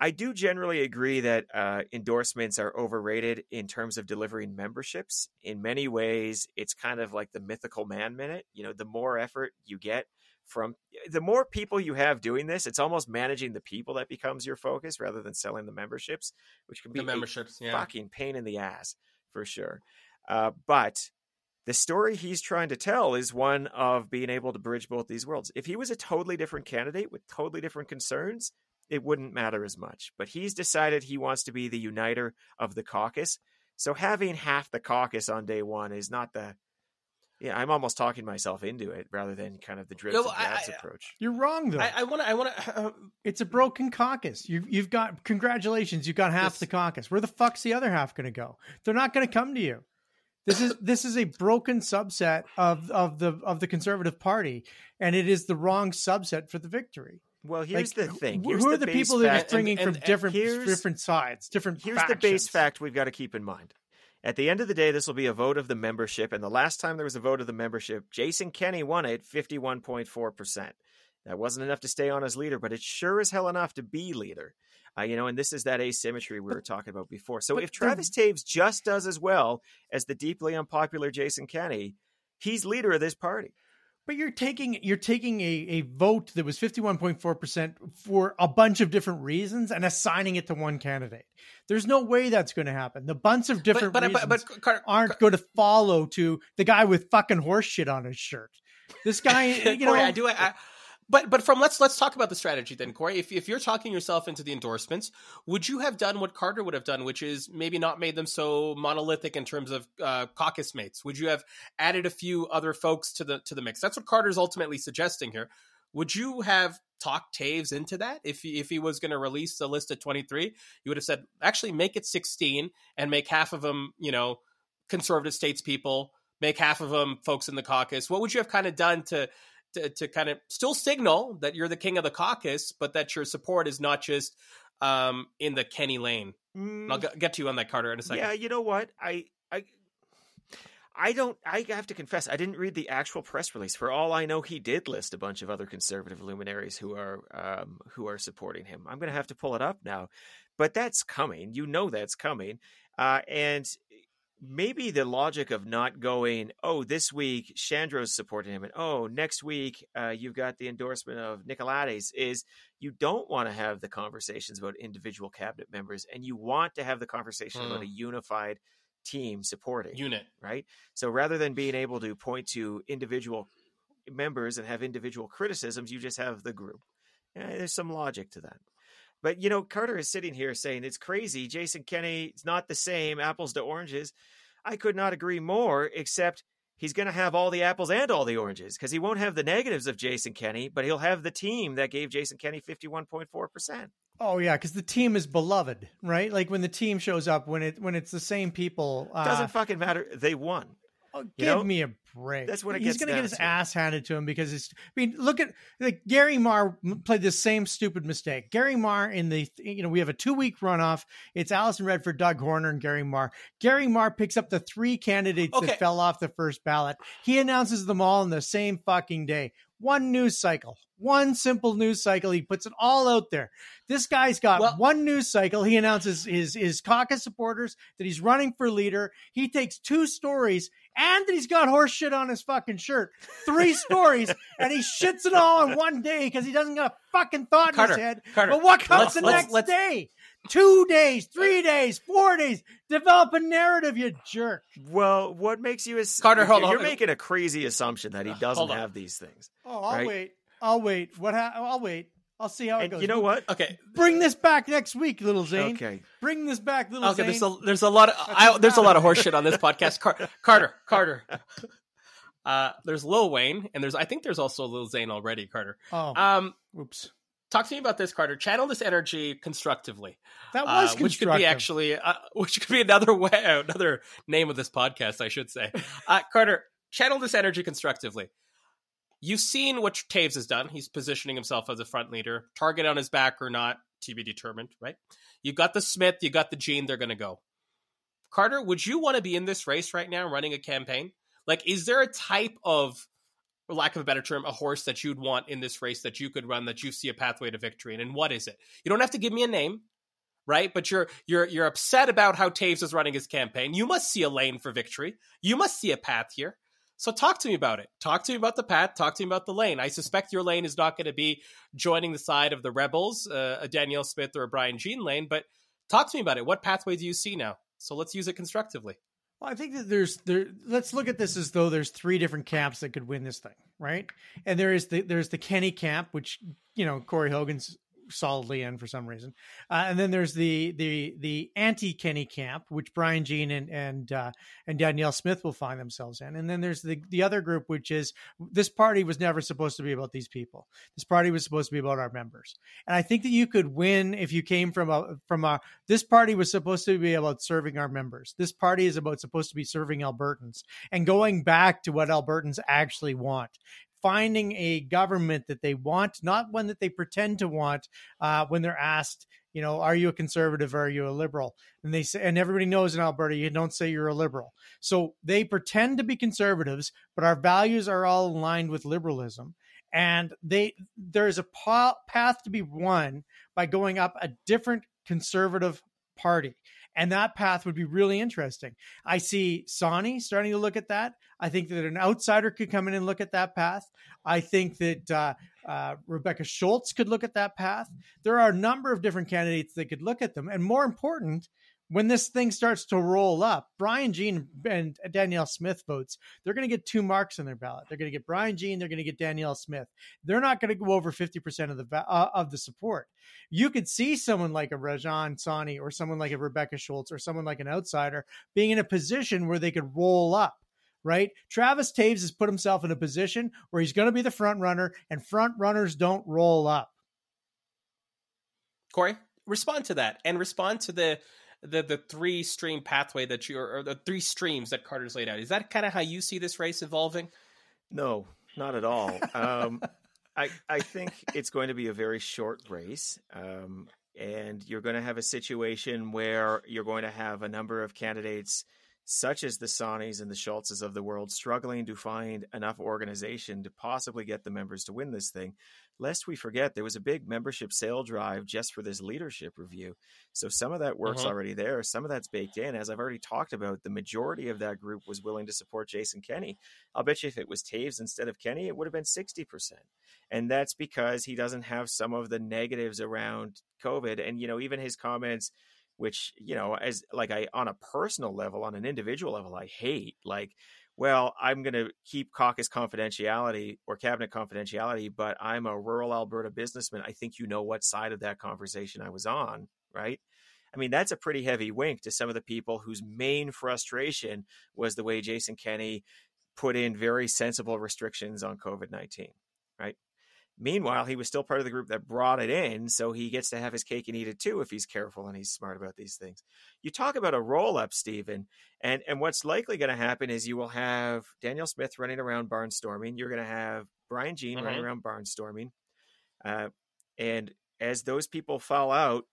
I do generally agree that uh, endorsements are overrated in terms of delivering memberships. In many ways, it's kind of like the mythical man minute. You know, the more effort you get from the more people you have doing this, it's almost managing the people that becomes your focus rather than selling the memberships, which can be the memberships, yeah. fucking pain in the ass for sure. Uh, but the story he's trying to tell is one of being able to bridge both these worlds. If he was a totally different candidate with totally different concerns, it wouldn't matter as much. But he's decided he wants to be the uniter of the caucus. So having half the caucus on day one is not the. Yeah, I'm almost talking myself into it rather than kind of the dribs No, and drabs I- approach. You're wrong though. I want to. I want to. [LAUGHS] Uh, it's a broken caucus. You've you've got congratulations. You've got half This- the caucus. Where the fuck's the other half going to go? They're not going to come to you. This is this is a broken subset of of the of the conservative party, and it is the wrong subset for the victory. Well, here's Like, the thing. who- Here's who are the base people that are bringing and- from and different here's- different sides, different? Here's the base fact we've got to keep in mind. At the end of the day, this will be a vote of the membership, and the last time there was a vote of the membership, Jason Kenney won it 51.4%. That wasn't enough to stay on as leader, but it's sure as hell enough to be leader. Uh, you know, and this is that asymmetry we were talking about before. So if the- Travis Toews just does as well as the deeply unpopular Jason Kenney, he's leader of this party. But you're taking you're taking a, a vote that was 51.4% for a bunch of different reasons and assigning it to one candidate. There's no way that's going to happen. The bunch of different but, reasons but, but, Carter, aren't going to follow to the guy with fucking horse shit on his shirt. This guy, [LAUGHS] you know, Corey, I do. I, but but from let's let's talk about the strategy then, Corey. If if you're talking yourself into the endorsements, would you have done what Carter would have done, which is maybe not made them so monolithic in terms of uh, caucus mates? Would you have added a few other folks to the to the mix? That's what Carter's ultimately suggesting here. Would you have talked Toews into that if he, if he was going to release the list of 23? You would have said actually make it 16 and make half of them, you know, conservative states people, make half of them folks in the caucus. What would you have kind of done to to, to kind of still signal that you're the king of the caucus, but that your support is not just um, in the Kenney lane. Mm. I'll get to you on that, Carter, in a second. Yeah, you know what? I, I, I don't. I have to confess, I didn't read the actual press release. For all I know, he did list a bunch of other conservative luminaries who are um, who are supporting him. I'm going to have to pull it up now, but that's coming. You know that's coming, uh, and maybe the logic of not going, oh, this week Shandro's supporting him, and oh, next week uh, you've got the endorsement of Nicolaides, is you don't want to have the conversations about individual cabinet members, and you want to have the conversation about a hmm. unified team supporting unit, right? So rather than being able to point to individual members and have individual criticisms, you just have the group. Yeah, there's some logic to that. But you know, Carter is sitting here saying it's crazy. Jason Kenney is not the same, apples to oranges. I could not agree more, except he's going to have all the apples and all the oranges because he won't have the negatives of Jason Kenney, but he'll have the team that gave Jason Kenney 51.4%. Oh yeah, because the team is beloved, right? Like when the team shows up, when it when it's the same people, uh, doesn't fucking matter. They won. Oh, give know? me a break. That's what he's going to get his to. ass handed to him because it's. I mean, look at like Gary Mar played the same stupid mistake. Gary Mar in the you know we have a two week runoff. It's Alison Redford, Doug Horner, and Gary Mar. Gary Mar picks up the three candidates okay. that fell off the first ballot. He announces them all in the same fucking day. One news cycle, one simple news cycle. He puts it all out there. This guy's got well, one news cycle. He announces his his caucus supporters that he's running for leader. He takes two stories and that he's got horse shit on his fucking shirt. Three [LAUGHS] stories, and he shits it all in one day because he doesn't got a fucking thought Carter, in his head. Carter, but what comes the let's, next let's, day? Two days, three days, four days. Develop a narrative, you jerk. Well, what makes you as Carter? Hold you're, on. You're making a crazy assumption that he doesn't have these things. Oh, I'll right? wait. I'll wait. What? Ha- I'll wait. I'll see how it and goes. You know what? Okay, bring this back next week, little Zain. Okay, bring this back, little Zain. okay, Zain. There's a there's a lot of I, there's a lot of horseshit on this [LAUGHS] podcast. Car- Carter, Carter. Uh, there's Lil Wayne, and there's I think there's also Lil Zane already. Carter. Oh, um, oops. Talk to me about this, Carter. Channel this energy constructively. That was uh, which could be actually, uh, which could be another way, another name of this podcast, I should say. Uh, Carter, channel this energy constructively. You've seen what Toews has done. He's positioning himself as a front leader. Target on his back or not, to be determined, right? You got the Smith, you got the Jean, they're going to go. Carter, would you want to be in this race right now running a campaign? Like, is there a type of, for lack of a better term, a horse that you'd want in this race that you could run that you see a pathway to victory in? And what is it? You don't have to give me a name, right? But you're you're you're upset about how Toews is running his campaign. You must see a lane for victory. You must see a path here. So talk to me about it. Talk to me about the path. Talk to me about the lane. I suspect your lane is not going to be joining the side of the rebels, uh, a Danielle Smith or a Brian Jean lane. But talk to me about it. What pathway do you see now? So let's use it constructively. Well, I think that there's there. Let's look at this as though there's three different camps that could win this thing, right? And there is the there's the Kenney camp, which you know Corey Hogan's solidly in for some reason. Uh, and then there's the the the anti Kenney camp, which Brian Jean and and uh, and Danielle Smith will find themselves in. And then there's the the other group, which is this party was never supposed to be about these people. This party was supposed to be about our members. And I think that you could win if you came from a from a this party was supposed to be about serving our members. This party is about supposed to be serving Albertans and going back to what Albertans actually want finding a government that they want, not one that they pretend to want uh, when they're asked, you know, are you a conservative or are you a liberal? And they say, and everybody knows in Alberta, you don't say you're a liberal. So they pretend to be conservatives, but our values are all aligned with liberalism. And they there is a path to be won by going up a different conservative party. And that path would be really interesting. I see Sawhney starting to look at that. I think that an outsider could come in and look at that path. I think that uh, uh, Rebecca Schulz could look at that path. There are a number of different candidates that could look at them. And more important, when this thing starts to roll up, Brian Jean and Danielle Smith votes, they're going to get two marks on their ballot. They're going to get Brian Jean, they're going to get Danielle Smith. They're not going to go over 50% of the uh, of the support. You could see someone like a Rajan Sawhney or someone like a Rebecca Schulz or someone like an outsider being in a position where they could roll up right? Travis Toews has put himself in a position where he's going to be the front runner, and front runners don't roll up. Corey, respond to that and respond to the the the three stream pathway that you or the three streams that Carter's laid out. Is that kind of how you see this race evolving? No, not at all. Um, I I think it's going to be a very short race. Um, and you're going to have a situation where you're going to have a number of candidates such as the Sawhneys and the Schulzes of the world struggling to find enough organization to possibly get the members to win this thing. Lest we forget, there was a big membership sale drive just for this leadership review. So some of that work's Mhm. already there. Some of that's baked in. As I've already talked about, the majority of that group was willing to support Jason Kenney. I'll bet you if it was Toews instead of Kenney, it would have been 60%. And that's because he doesn't have some of the negatives around COVID. And, you know, even his comments which you know as like i on a personal level on an individual level i hate like well i'm going to keep caucus confidentiality or cabinet confidentiality but i'm a rural alberta businessman. I think you know what side of that conversation i was on right? I mean that's a pretty heavy wink to some of the people whose main frustration was the way jason kenney put in very sensible restrictions on covid-19 right Meanwhile, he was still part of the group that brought it in, so he gets to have his cake and eat it too if he's careful and he's smart about these things. You talk about a roll up, Stephen, and and what's likely going to happen is you will have Danielle Smith running around barnstorming. You're going to have Brian Jean running Mhm. around barnstorming, uh, and as those people fall out,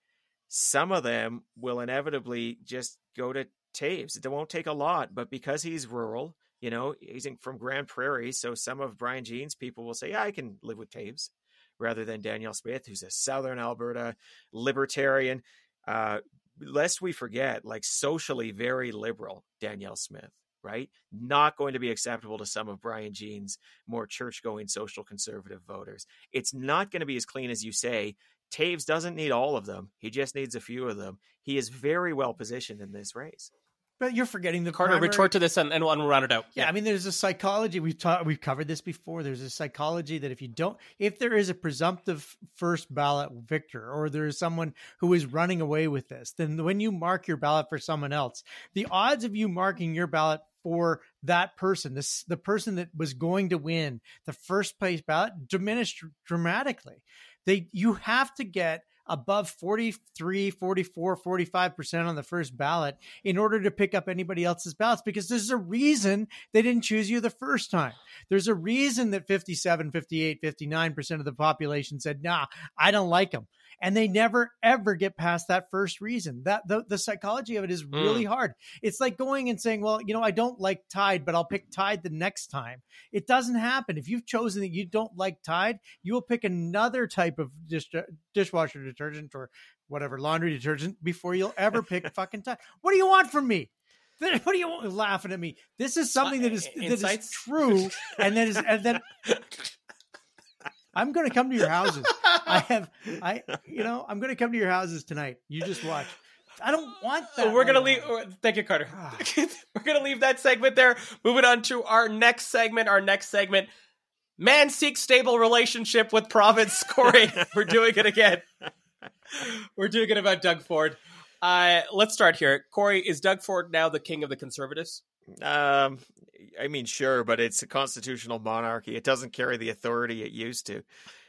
some of them will inevitably just go to Toews. It won't take a lot, but because he's rural, you know, he's in, from Grande Prairie, so some of Brian Jean's people will say, "Yeah, I can live with Toews," rather than Danielle Smith, who's a Southern Alberta libertarian. Uh, lest we forget, like socially very liberal, Danielle Smith, right? Not going to be acceptable to some of Brian Jean's more church-going social conservative voters. It's not going to be as clean as you say. Toews doesn't need all of them; he just needs a few of them. He is very well positioned in this race. But you're forgetting the Carter, primary- retort to this and, and we'll round it out. Yeah, I mean, there's a psychology we've taught, we've covered this before. There's a psychology that if you don't, if there is a presumptive first ballot victor, or there is someone who is running away with this, then when you mark your ballot for someone else, the odds of you marking your ballot for that person, this the person that was going to win the first place ballot, diminished dramatically. They you have to get above 43 44 45% on the first ballot in order to pick up anybody else's ballots because there's a reason they didn't choose you the first time. There's a reason that 57, 58, 59% of the population said, nah, I don't like them. And they never ever get past that first reason. That the, the psychology of it is really hard. It's like going and saying, well, you know, I don't like Tide, but I'll pick Tide the next time. It doesn't happen. If you've chosen that you don't like Tide, you will pick another type of dish, dishwasher detergent or whatever laundry detergent before you'll ever pick [LAUGHS] fucking Tide. What do you want from me? What do you want laughing at me? This is something that is that is true, and that is and then [LAUGHS] I'm going to come to your houses. I [LAUGHS] have, I, you know, I'm going to come to your houses tonight. You just watch. I don't want that. we're gonna leave. now. uh, Thank you, Carter. Ah. [LAUGHS] we're gonna leave that segment there. Moving on to our next segment. Our next segment: Man seeks stable relationship with province. [LAUGHS] Corey, we're doing it again. We're doing it about Doug Ford. Uh, let's start here. Corey, is Doug Ford now the king of the conservatives? Um, I mean, sure, but it's a constitutional monarchy. It doesn't carry the authority it used to.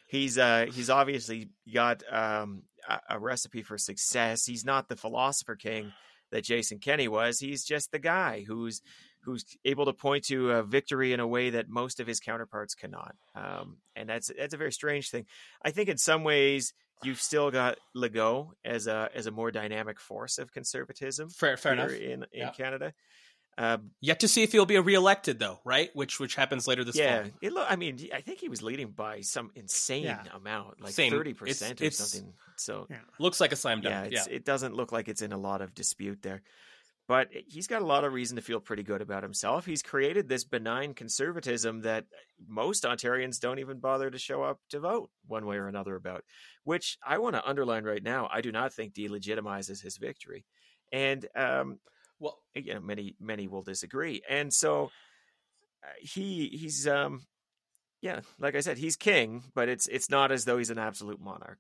He's uh he's obviously got um a, a recipe for success. He's not the philosopher king that Jason Kenney was. He's just the guy who's who's able to point to a victory in a way that most of his counterparts cannot. Um, and that's that's a very strange thing. I think in some ways you've still got Legault as a as a more dynamic force of conservatism Fair, fair enough. in in Yeah. Canada. Um, Yet to see if he'll be reelected, though, right? Which which happens later this yeah, fall. it lo- I mean, I think he was leading by some insane Yeah. amount, like Same. thirty It's- percent or it's- something. So Yeah. Looks like a slam yeah, dunk. it's, Yeah, it doesn't look like it's in a lot of dispute there. But he's got a lot of reason to feel pretty good about himself. He's created this benign conservatism that most Ontarians don't even bother to show up to vote one way or another about, which I want to underline right now. I do not think delegitimizes his victory. And um, well, you know many many will disagree and so uh, he he's um yeah like i said he's king but it's it's not as though he's an absolute monarch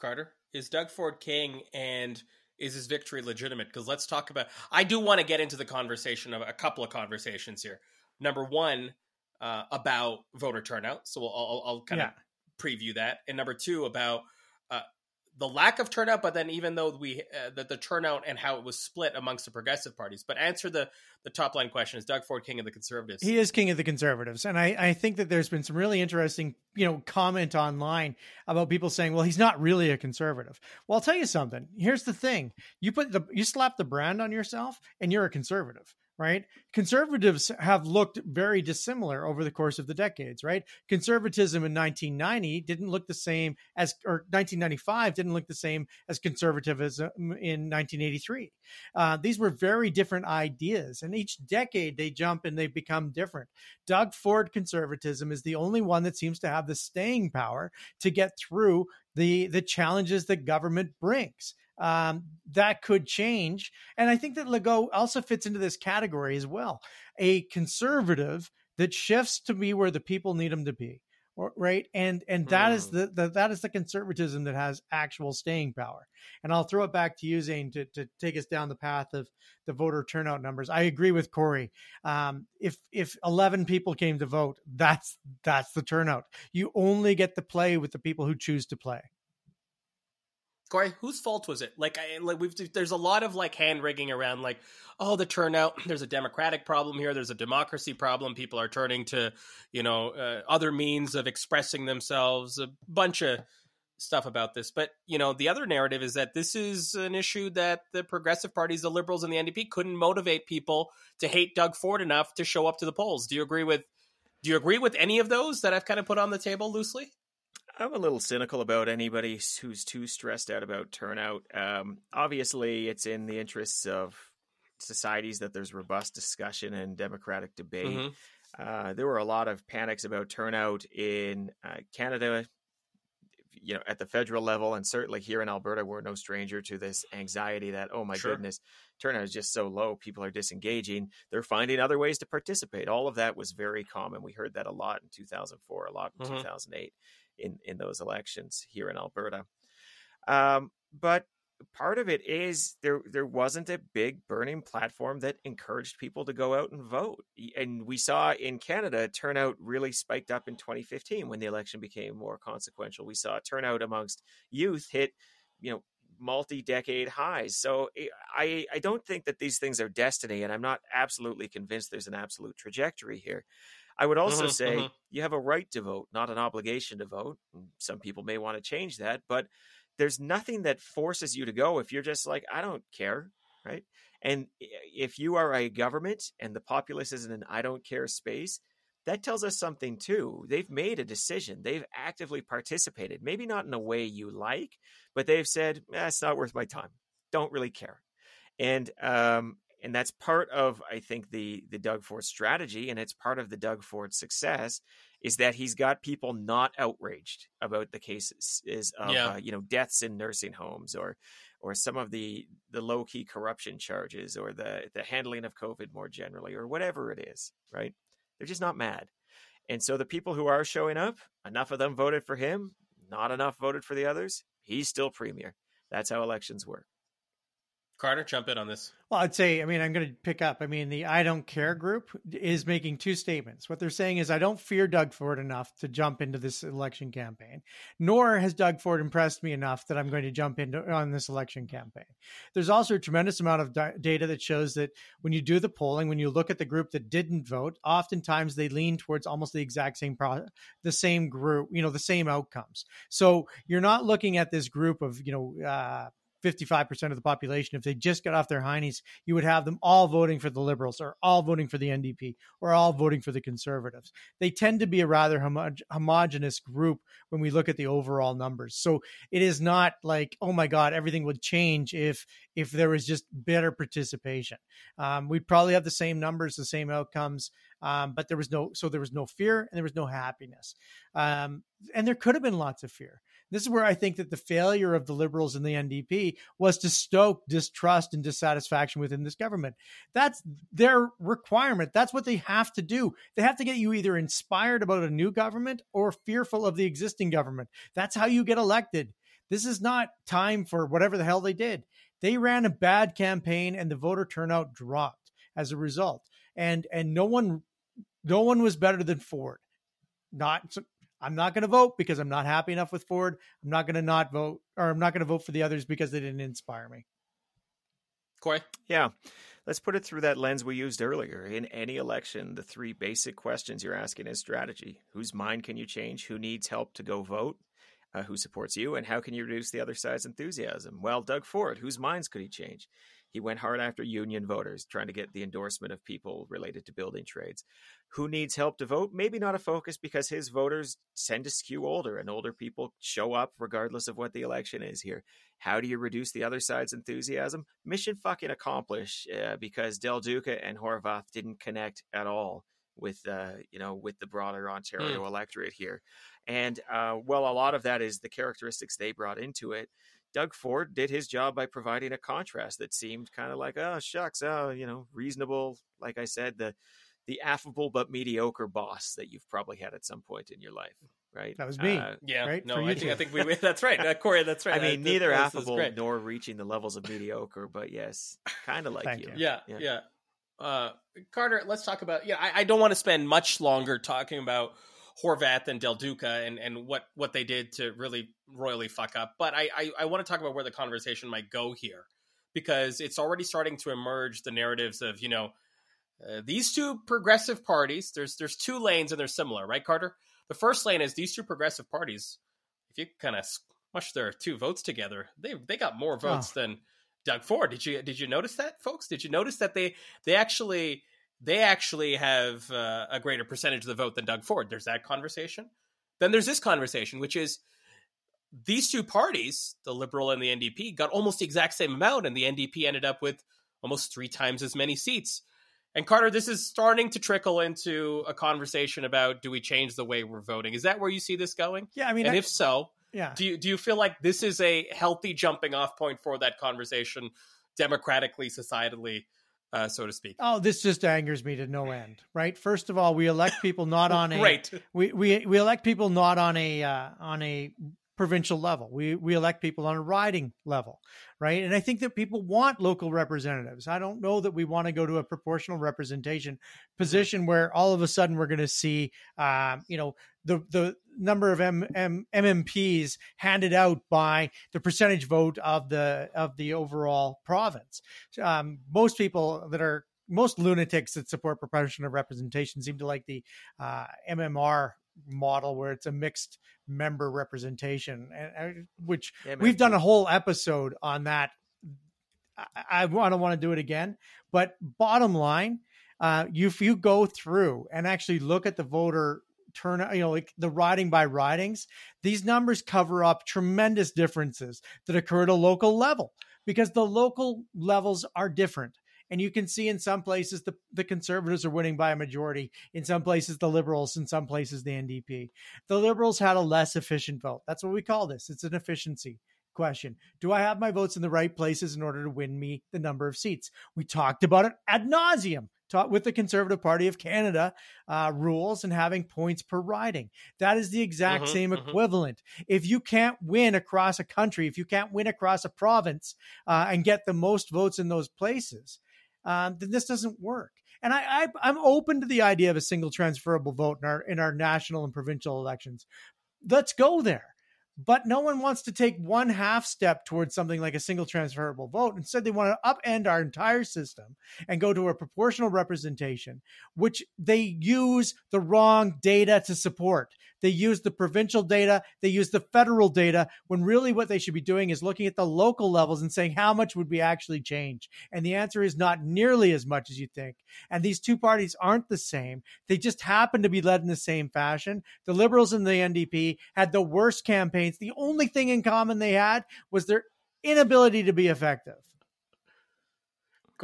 Carter is Doug Ford king, and is his victory legitimate? Because let's talk about. I do want to get into the conversation of a couple of conversations here. Number one, uh, about voter turnout. So I'll, I'll, I'll kind Yeah. of preview that, and number two about the lack of turnout, but then even though we uh, the, the turnout and how it was split amongst the progressive parties. But answer the the top line question: Is Doug Ford king of the conservatives? He is king of the conservatives, and I I think that there's been some really interesting you know comment online about people saying, well, he's not really a conservative. Well, I'll tell you something. Here's the thing: you put the you slap the brand on yourself, and you're a conservative right? Conservatives have looked very dissimilar over the course of the decades, right? Conservatism in 1990 didn't look the same as, or 1995 didn't look the same as conservatism in 1983. Uh, these were very different ideas, and each decade they jump and they become different. Doug Ford conservatism is the only one that seems to have the staying power to get through the the challenges that government brings um, that could change. And I think that Legault also fits into this category as well. A conservative that shifts to be where the people need him to be. Right. And and that mm. is the, the that is the conservatism that has actual staying power. And I'll throw it back to you, Zain, to, to take us down the path of the voter turnout numbers. I agree with Corey. Um, if if eleven people came to vote, that's that's the turnout. You only get to play with the people who choose to play. Corey, whose fault was it? Like, I, like we've there's a lot of like hand rigging around, like, oh, the turnout. [CLEARS THROAT] There's a democratic problem here. There's a democracy problem. People are turning to, you know, uh, other means of expressing themselves. A bunch of stuff about this, but you know, the other narrative is that this is an issue that the progressive parties, the liberals, and the NDP couldn't motivate people to hate Doug Ford enough to show up to the polls. Do you agree with? Do you agree with any of those that I've kind of put on the table loosely? I'm a little cynical about anybody who's too stressed out about turnout. Um, obviously, it's in the interests of societies that there's robust discussion and democratic debate. Mm-hmm. Uh, there were a lot of panics about turnout in uh, Canada, you know, at the federal level, and certainly here in Alberta, we're no stranger to this anxiety that, oh my sure. goodness, turnout is just so low, people are disengaging. They're finding other ways to participate. All of that was very common. We heard that a lot in 2004, a lot in mm-hmm. 2008 in in those elections here in Alberta. Um, but part of it is there there wasn't a big burning platform that encouraged people to go out and vote. And we saw in canada turnout really spiked up in 2015 when the election became more consequential. We saw turnout amongst youth hit you know multi-decade highs. So eh, i i don't think that these things are destiny and i'm not absolutely convinced there's an absolute trajectory here I would also mm-hmm, say mm-hmm. you have a right to vote, not an obligation to vote. Some people may want to change that, but there's nothing that forces you to go if you're just like, I don't care, right? And if you are a government and the populace is in an I don't care space, that tells us something too. They've made a decision. They've actively participated. Maybe not in a way you like, but they've said, eh, "It's not worth my time. Don't really care." And um, and that's part of I think the the Doug Ford strategy, and it's part of the Doug Ford success is that he's got people not outraged about the cases is of yeah. uh, you know deaths in nursing homes or or some of the the low key corruption charges or the the handling of COVID more generally or whatever it is, right? They're just not mad. And so the people who are showing up, enough of them voted for him, not enough voted for the others. He's still premier. That's how elections work. Carter, jump in on this. Well, I'd say, I mean, I'm going to pick up. I mean, the I don't care group is making two statements. What they're saying is, I don't fear Doug Ford enough to jump into this election campaign, nor has Doug Ford impressed me enough that I'm going to jump into on this election campaign. There's also a tremendous amount of data that shows that when you do the polling, when you look at the group that didn't vote, oftentimes they lean towards almost the exact same pro, the same group, you know, the same outcomes. So you're not looking at this group of, you know, uh, 55% of the population, if they just got off their heinies, you would have them all voting for the liberals or all voting for the NDP or all voting for the conservatives. They tend to be a rather homo- homogenous group when we look at the overall numbers. So it is not like, oh my God, everything would change if if there was just better participation. Um, we'd probably have the same numbers, the same outcomes, um, but there was no so there was no fear and there was no happiness, um, and there could have been lots of fear. This is where I think that the failure of the liberals and the NDP was to stoke distrust and dissatisfaction within this government. That's their requirement. That's what they have to do. They have to get you either inspired about a new government or fearful of the existing government. That's how you get elected. This is not time for whatever the hell they did. They ran a bad campaign and the voter turnout dropped as a result. And and no one no one was better than Ford. Not I'm not going to vote because I'm not happy enough with Ford. I'm not going to not vote, or I'm not going to vote for the others because they didn't inspire me. Corey? Yeah. Let's put it through that lens we used earlier. In any election, the three basic questions you're asking is strategy. Whose mind can you change? Who needs help to go vote? Uh, who supports you? And how can you reduce the other side's enthusiasm? Well, Doug Ford, whose minds could he change? He went hard after union voters, trying to get the endorsement of people related to building trades. Who needs help to vote? Maybe not a focus because his voters tend to skew older, and older people show up regardless of what the election is here. How do you reduce the other side's enthusiasm? Mission fucking accomplished uh, because Del Duca and Horwath didn't connect at all with uh, you know with the broader Ontario mm. electorate here, and uh, well, a lot of that is the characteristics they brought into it. Doug Ford did his job by providing a contrast that seemed kind of like, oh shucks, oh you know, reasonable. Like I said, the the affable but mediocre boss that you've probably had at some point in your life, right? That was me. Uh, yeah, right? no, I think, I think we that's right, uh, Corey. That's right. I mean, uh, neither affable nor reaching the levels of mediocre, but yes, kind of like you. you. Yeah, yeah. yeah. Uh, Carter, let's talk about. Yeah, I, I don't want to spend much longer talking about Horwath and Del Duca and, and what, what they did to really royally fuck up. But I, I, I want to talk about where the conversation might go here because it's already starting to emerge the narratives of, you know, uh, these two progressive parties, there's there's two lanes and they're similar, right, Carter? The first lane is these two progressive parties. If you kind of smush their two votes together, they they got more votes oh. than Doug Ford. Did you did you notice that, folks? Did you notice that they they actually they actually have uh, a greater percentage of the vote than Doug Ford. There's that conversation. Then there's this conversation, which is these two parties, the Liberal and the NDP, got almost the exact same amount, and the NDP ended up with almost three times as many seats. And Carter, this is starting to trickle into a conversation about do we change the way we're voting? Is that where you see this going? Yeah, I mean, and I, if so, yeah, do you do you feel like this is a healthy jumping off point for that conversation, democratically, societally? Uh, so to speak. Oh, this just angers me to no end, right? First of all, we elect people not on a right. We we we elect people not on a uh, on a provincial level. We we elect people on a riding level, right? And I think that people want local representatives. I don't know that we want to go to a proportional representation position where all of a sudden we're going to see, um, you know, the the number of M, M, MMPs handed out by the percentage vote of the of the overall province. Um, most people that are most lunatics that support proportional representation seem to like the uh, MMR model where it's a mixed member representation, and, which yeah, we've done a whole episode on that. I, I don't want to do it again, but bottom line, uh, you, if you go through and actually look at the voter turn you know like the riding by ridings these numbers cover up tremendous differences that occur at a local level because the local levels are different and you can see in some places the, the conservatives are winning by a majority, in some places the liberals, in some places the NDP. The liberals had a less efficient vote. That's what we call this. It's an efficiency question. Do I have my votes in the right places in order to win me the number of seats? We talked about it ad nauseum with the Conservative Party of Canada uh, rules and having points per riding. That is the exact mm-hmm, same mm-hmm. equivalent. If you can't win across a country, if you can't win across a province uh, and get the most votes in those places, um, then this doesn't work. And I, I am open to the idea of a single transferable vote in our in our national and provincial elections. Let's go there but no one wants to take one half step towards something like a single transferable vote. Instead, they want to upend our entire system and go to a proportional representation, which they use the wrong data to support. They use the provincial data, they use the federal data, when really what they should be doing is looking at the local levels and saying, how much would we actually change? And the answer is not nearly as much as you think. And these two parties aren't the same. They just happen to be led in the same fashion. The Liberals and the NDP had the worst campaigns, the only thing in common they had was their inability to be effective.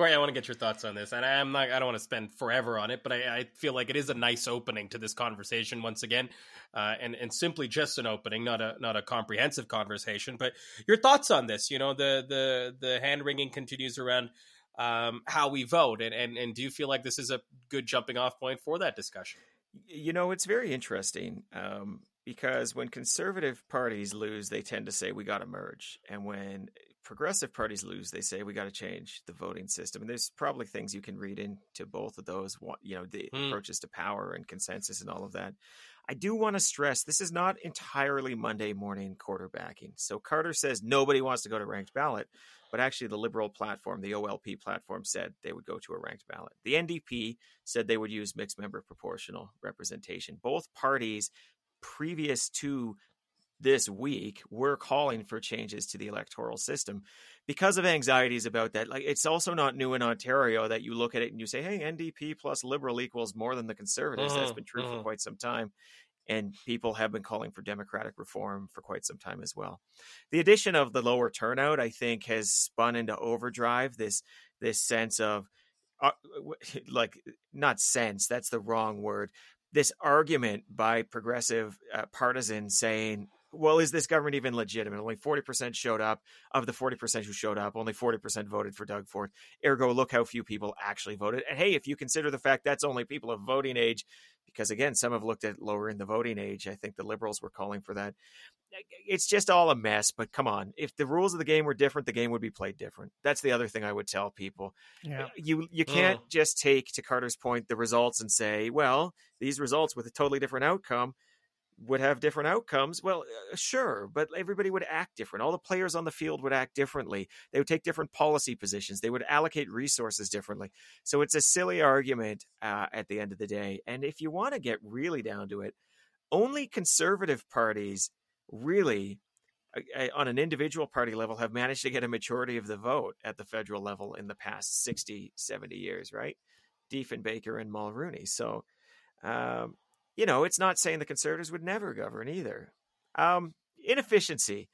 Corey, I want to get your thoughts on this, and I'm not. I don't want to spend forever on it, but I, I feel like it is a nice opening to this conversation once again, uh, and and simply just an opening, not a not a comprehensive conversation. But your thoughts on this? You know, the the the hand wringing continues around um, how we vote, and, and and do you feel like this is a good jumping off point for that discussion? You know, it's very interesting. Um, because when conservative parties lose, they tend to say we got to merge, and when progressive parties lose, they say we got to change the voting system. And there's probably things you can read into both of those, you know, the mm. approaches to power and consensus and all of that. I do want to stress this is not entirely Monday morning quarterbacking. So Carter says nobody wants to go to ranked ballot, but actually the Liberal platform, the OLP platform, said they would go to a ranked ballot. The NDP said they would use mixed member proportional representation. Both parties, previous to this week, we're calling for changes to the electoral system because of anxieties about that. Like it's also not new in Ontario that you look at it and you say, "Hey, NDP plus Liberal equals more than the Conservatives." Mm-hmm, That's been true mm-hmm. for quite some time and people have been calling for democratic reform for quite some time as well. The addition of the lower turnout, I think, has spun into overdrive this this sense of uh, [LAUGHS] like not sense that's the wrong word this argument by progressive uh, partisans saying well, is this government even legitimate? Only 40% showed up. Of the 40% who showed up, only 40% voted for Doug Ford. Ergo, look how few people actually voted. And hey, if you consider the fact that's only people of voting age, because again, some have looked at lowering the voting age. I think the liberals were calling for that. It's just all a mess, but come on. If the rules of the game were different, the game would be played different. That's the other thing I would tell people. Yeah. Eh, you you can't just take to Carter's point the results and say, well, these results with a totally different outcome would have different outcomes. Well, uh, sure, but everybody would act different. All the players on the field would act differently. They would take different policy positions. They would allocate resources differently. So it's a silly argument uh, at the end of the day. And if you want to get really down to it, only conservative parties really uh, on an individual party level have managed to get a majority of the vote at the federal level in the past 60 70 years right diefenbaker and mulroney so um, you know, it's not saying the conservatives would never govern either. Um, inefficiency.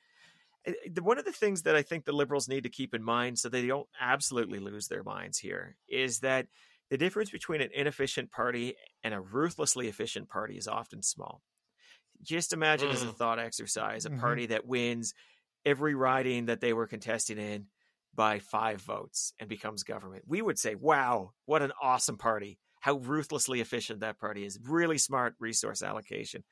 Eh, eh, one of the things that I think the liberals need to keep in mind so they don't absolutely lose their minds here is that the difference between an inefficient party and a ruthlessly efficient party is often small. Just imagine mm. as a mm. thought exercise a mm-hmm. party that wins every riding that they were contesting in by five votes and becomes government. We would say, wow, what an awesome party how ruthlessly efficient that party is. Really smart resource allocation.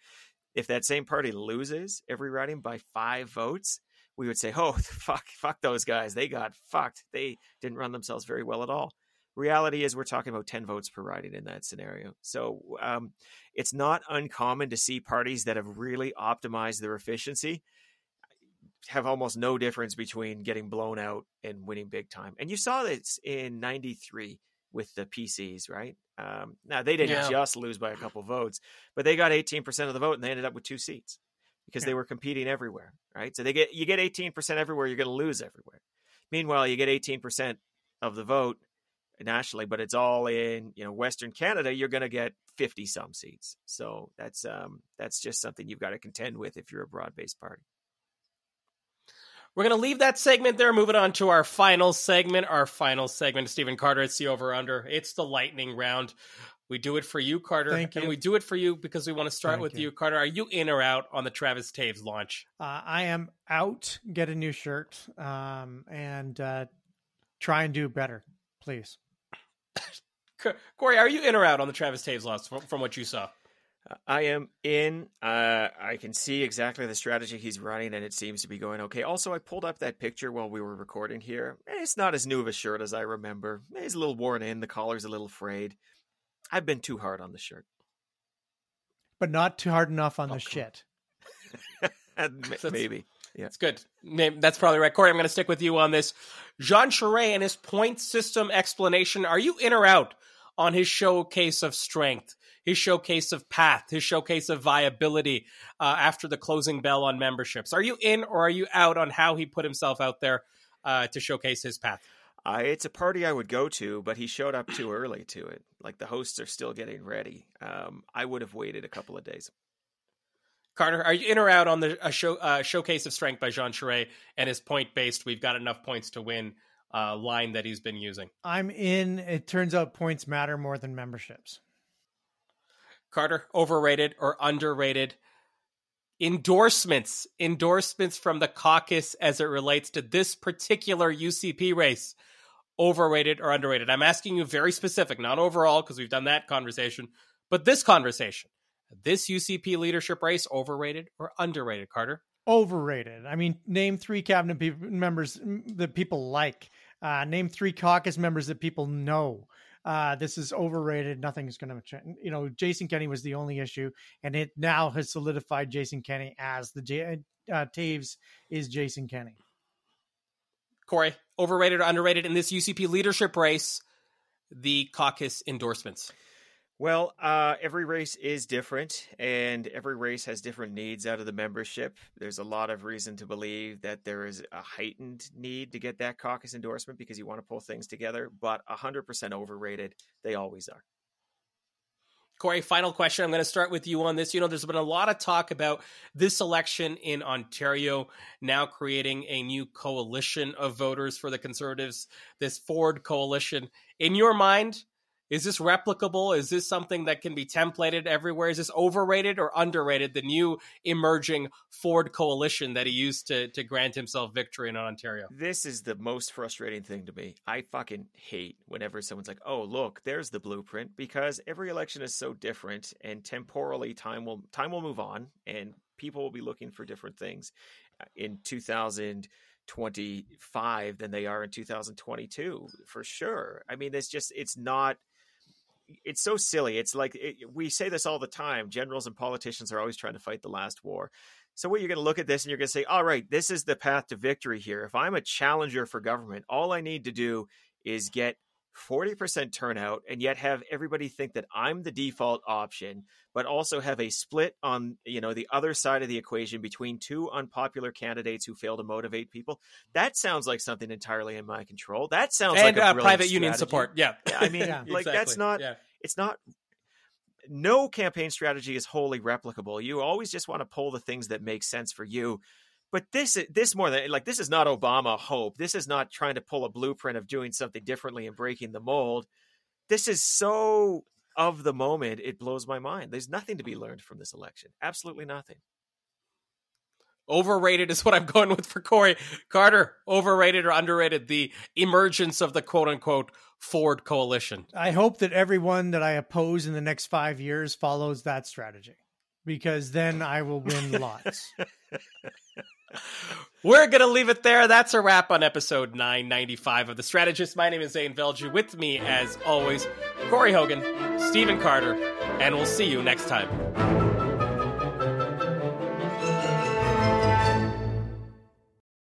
If that same party loses every riding by five votes, we would say, "Oh, [LAUGHS] fuck, fuck those guys. They got fucked. They didn't run themselves very well at all." Reality is, we're talking about ten votes per riding in that scenario. So um, it's not uncommon to see parties that have really optimized their efficiency have almost no difference between getting blown out and winning big time. And you saw this in '93 with the PCs, right? Um, now they didn't yeah. just lose by a couple votes, but they got 18% of the vote and they ended up with two seats because yeah. they were competing everywhere, right? So they get you get 18% everywhere, you're going to lose everywhere. Meanwhile, you get 18% of the vote nationally, but it's all in you know Western Canada. You're going to get 50 some seats. So that's um, that's just something you've got to contend with if you're a broad based party. We're going to leave that segment there. Moving on to our final segment. Our final segment, Stephen Carter, it's the over under. It's the lightning round. We do it for you, Carter. Thank you. And we do it for you because we want to start Thank with you. you. Carter. Are you in or out on the Travis Toews launch? Uh, I am out. Get a new shirt um, and uh, try and do better, please. [COUGHS] Corey, are you in or out on the Travis Toews launch from, from what you saw? I am in. Uh, I can see exactly the strategy he's running, and it seems to be going okay. Also, I pulled up that picture while we were recording here. It's not as new of a shirt as I remember. It's a little worn in. The collar's a little frayed. I've been too hard on the shirt, but not too hard enough on oh, the shit. [LAUGHS] Maybe. Yeah. It's good. That's probably right. Corey, I'm going to stick with you on this. Jean Charest and his point system explanation. Are you in or out on his showcase of strength? His showcase of path, his showcase of viability uh, after the closing bell on memberships. Are you in or are you out on how he put himself out there uh, to showcase his path? Uh, it's a party I would go to, but he showed up too early to it. Like the hosts are still getting ready. Um, I would have waited a couple of days. Carter, are you in or out on the show, uh, showcase of strength by Jean Charest and his point based? We've got enough points to win uh, line that he's been using. I'm in. It turns out points matter more than memberships. Carter, overrated or underrated? Endorsements, endorsements from the caucus as it relates to this particular UCP race. Overrated or underrated? I'm asking you very specific, not overall, because we've done that conversation, but this conversation. This UCP leadership race, overrated or underrated, Carter? Overrated. I mean, name three cabinet pe- members that people like. Uh, name three caucus members that people know. Uh, this is overrated. Nothing's going to change. You know, Jason Kenney was the only issue, and it now has solidified Jason Kenney as the J- uh, Toews is Jason Kenney. Corey, overrated or underrated in this UCP leadership race? The caucus endorsements. Well, uh, every race is different, and every race has different needs out of the membership. There's a lot of reason to believe that there is a heightened need to get that caucus endorsement because you want to pull things together, but 100% overrated. They always are. Corey, final question. I'm going to start with you on this. You know, there's been a lot of talk about this election in Ontario now creating a new coalition of voters for the Conservatives, this Ford coalition. In your mind, is this replicable? Is this something that can be templated everywhere? Is this overrated or underrated? The new emerging Ford coalition that he used to to grant himself victory in Ontario. This is the most frustrating thing to me. I fucking hate whenever someone's like, "Oh, look, there's the blueprint," because every election is so different, and temporally, time will time will move on, and people will be looking for different things in 2025 than they are in 2022 for sure. I mean, it's just it's not it's so silly. It's like it, we say this all the time. Generals and politicians are always trying to fight the last war. So what you're going to look at this and you're going to say, "All right, this is the path to victory here. If I'm a challenger for government, all I need to do is get 40% turnout and yet have everybody think that I'm the default option, but also have a split on, you know, the other side of the equation between two unpopular candidates who fail to motivate people. That sounds like something entirely in my control. That sounds and, like uh, private union support. Yeah. Yeah, I [LAUGHS] mean, Yeah. like Exactly. that's not Yeah. it's not no campaign strategy is wholly replicable. You always just want to pull the things that make sense for you. But this this more than like this is not Obama hope. This is not trying to pull a blueprint of doing something differently and breaking the mold. This is so of the moment. It blows my mind. There's nothing to be learned from this election. Absolutely nothing. Overrated is what I'm going with for Corey Carter. Overrated or underrated? The emergence of the quote unquote Ford coalition. I hope that everyone that I oppose in the next five years follows that strategy because then I will win lots. [LAUGHS] We're going to leave it there. That's a wrap on episode 995 of The Strategist. My name is Zain Velji. With me, as always, Corey Hogan, Stephen Carter, and we'll see you next time.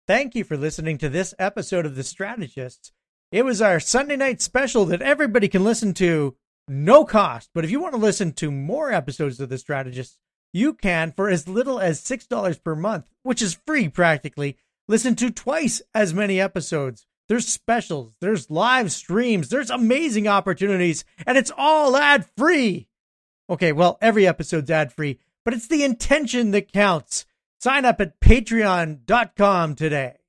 Thank you for listening to this episode of The Strategists. It was our Sunday night special that everybody can listen to no cost. But if you want to listen to more episodes of The Strategists, you can for as little as $6 per month, which is free practically. Listen to twice as many episodes. There's specials, there's live streams, there's amazing opportunities, and it's all ad free. Okay, well, every episode's ad free, but it's the intention that counts. Sign up at patreon.com today.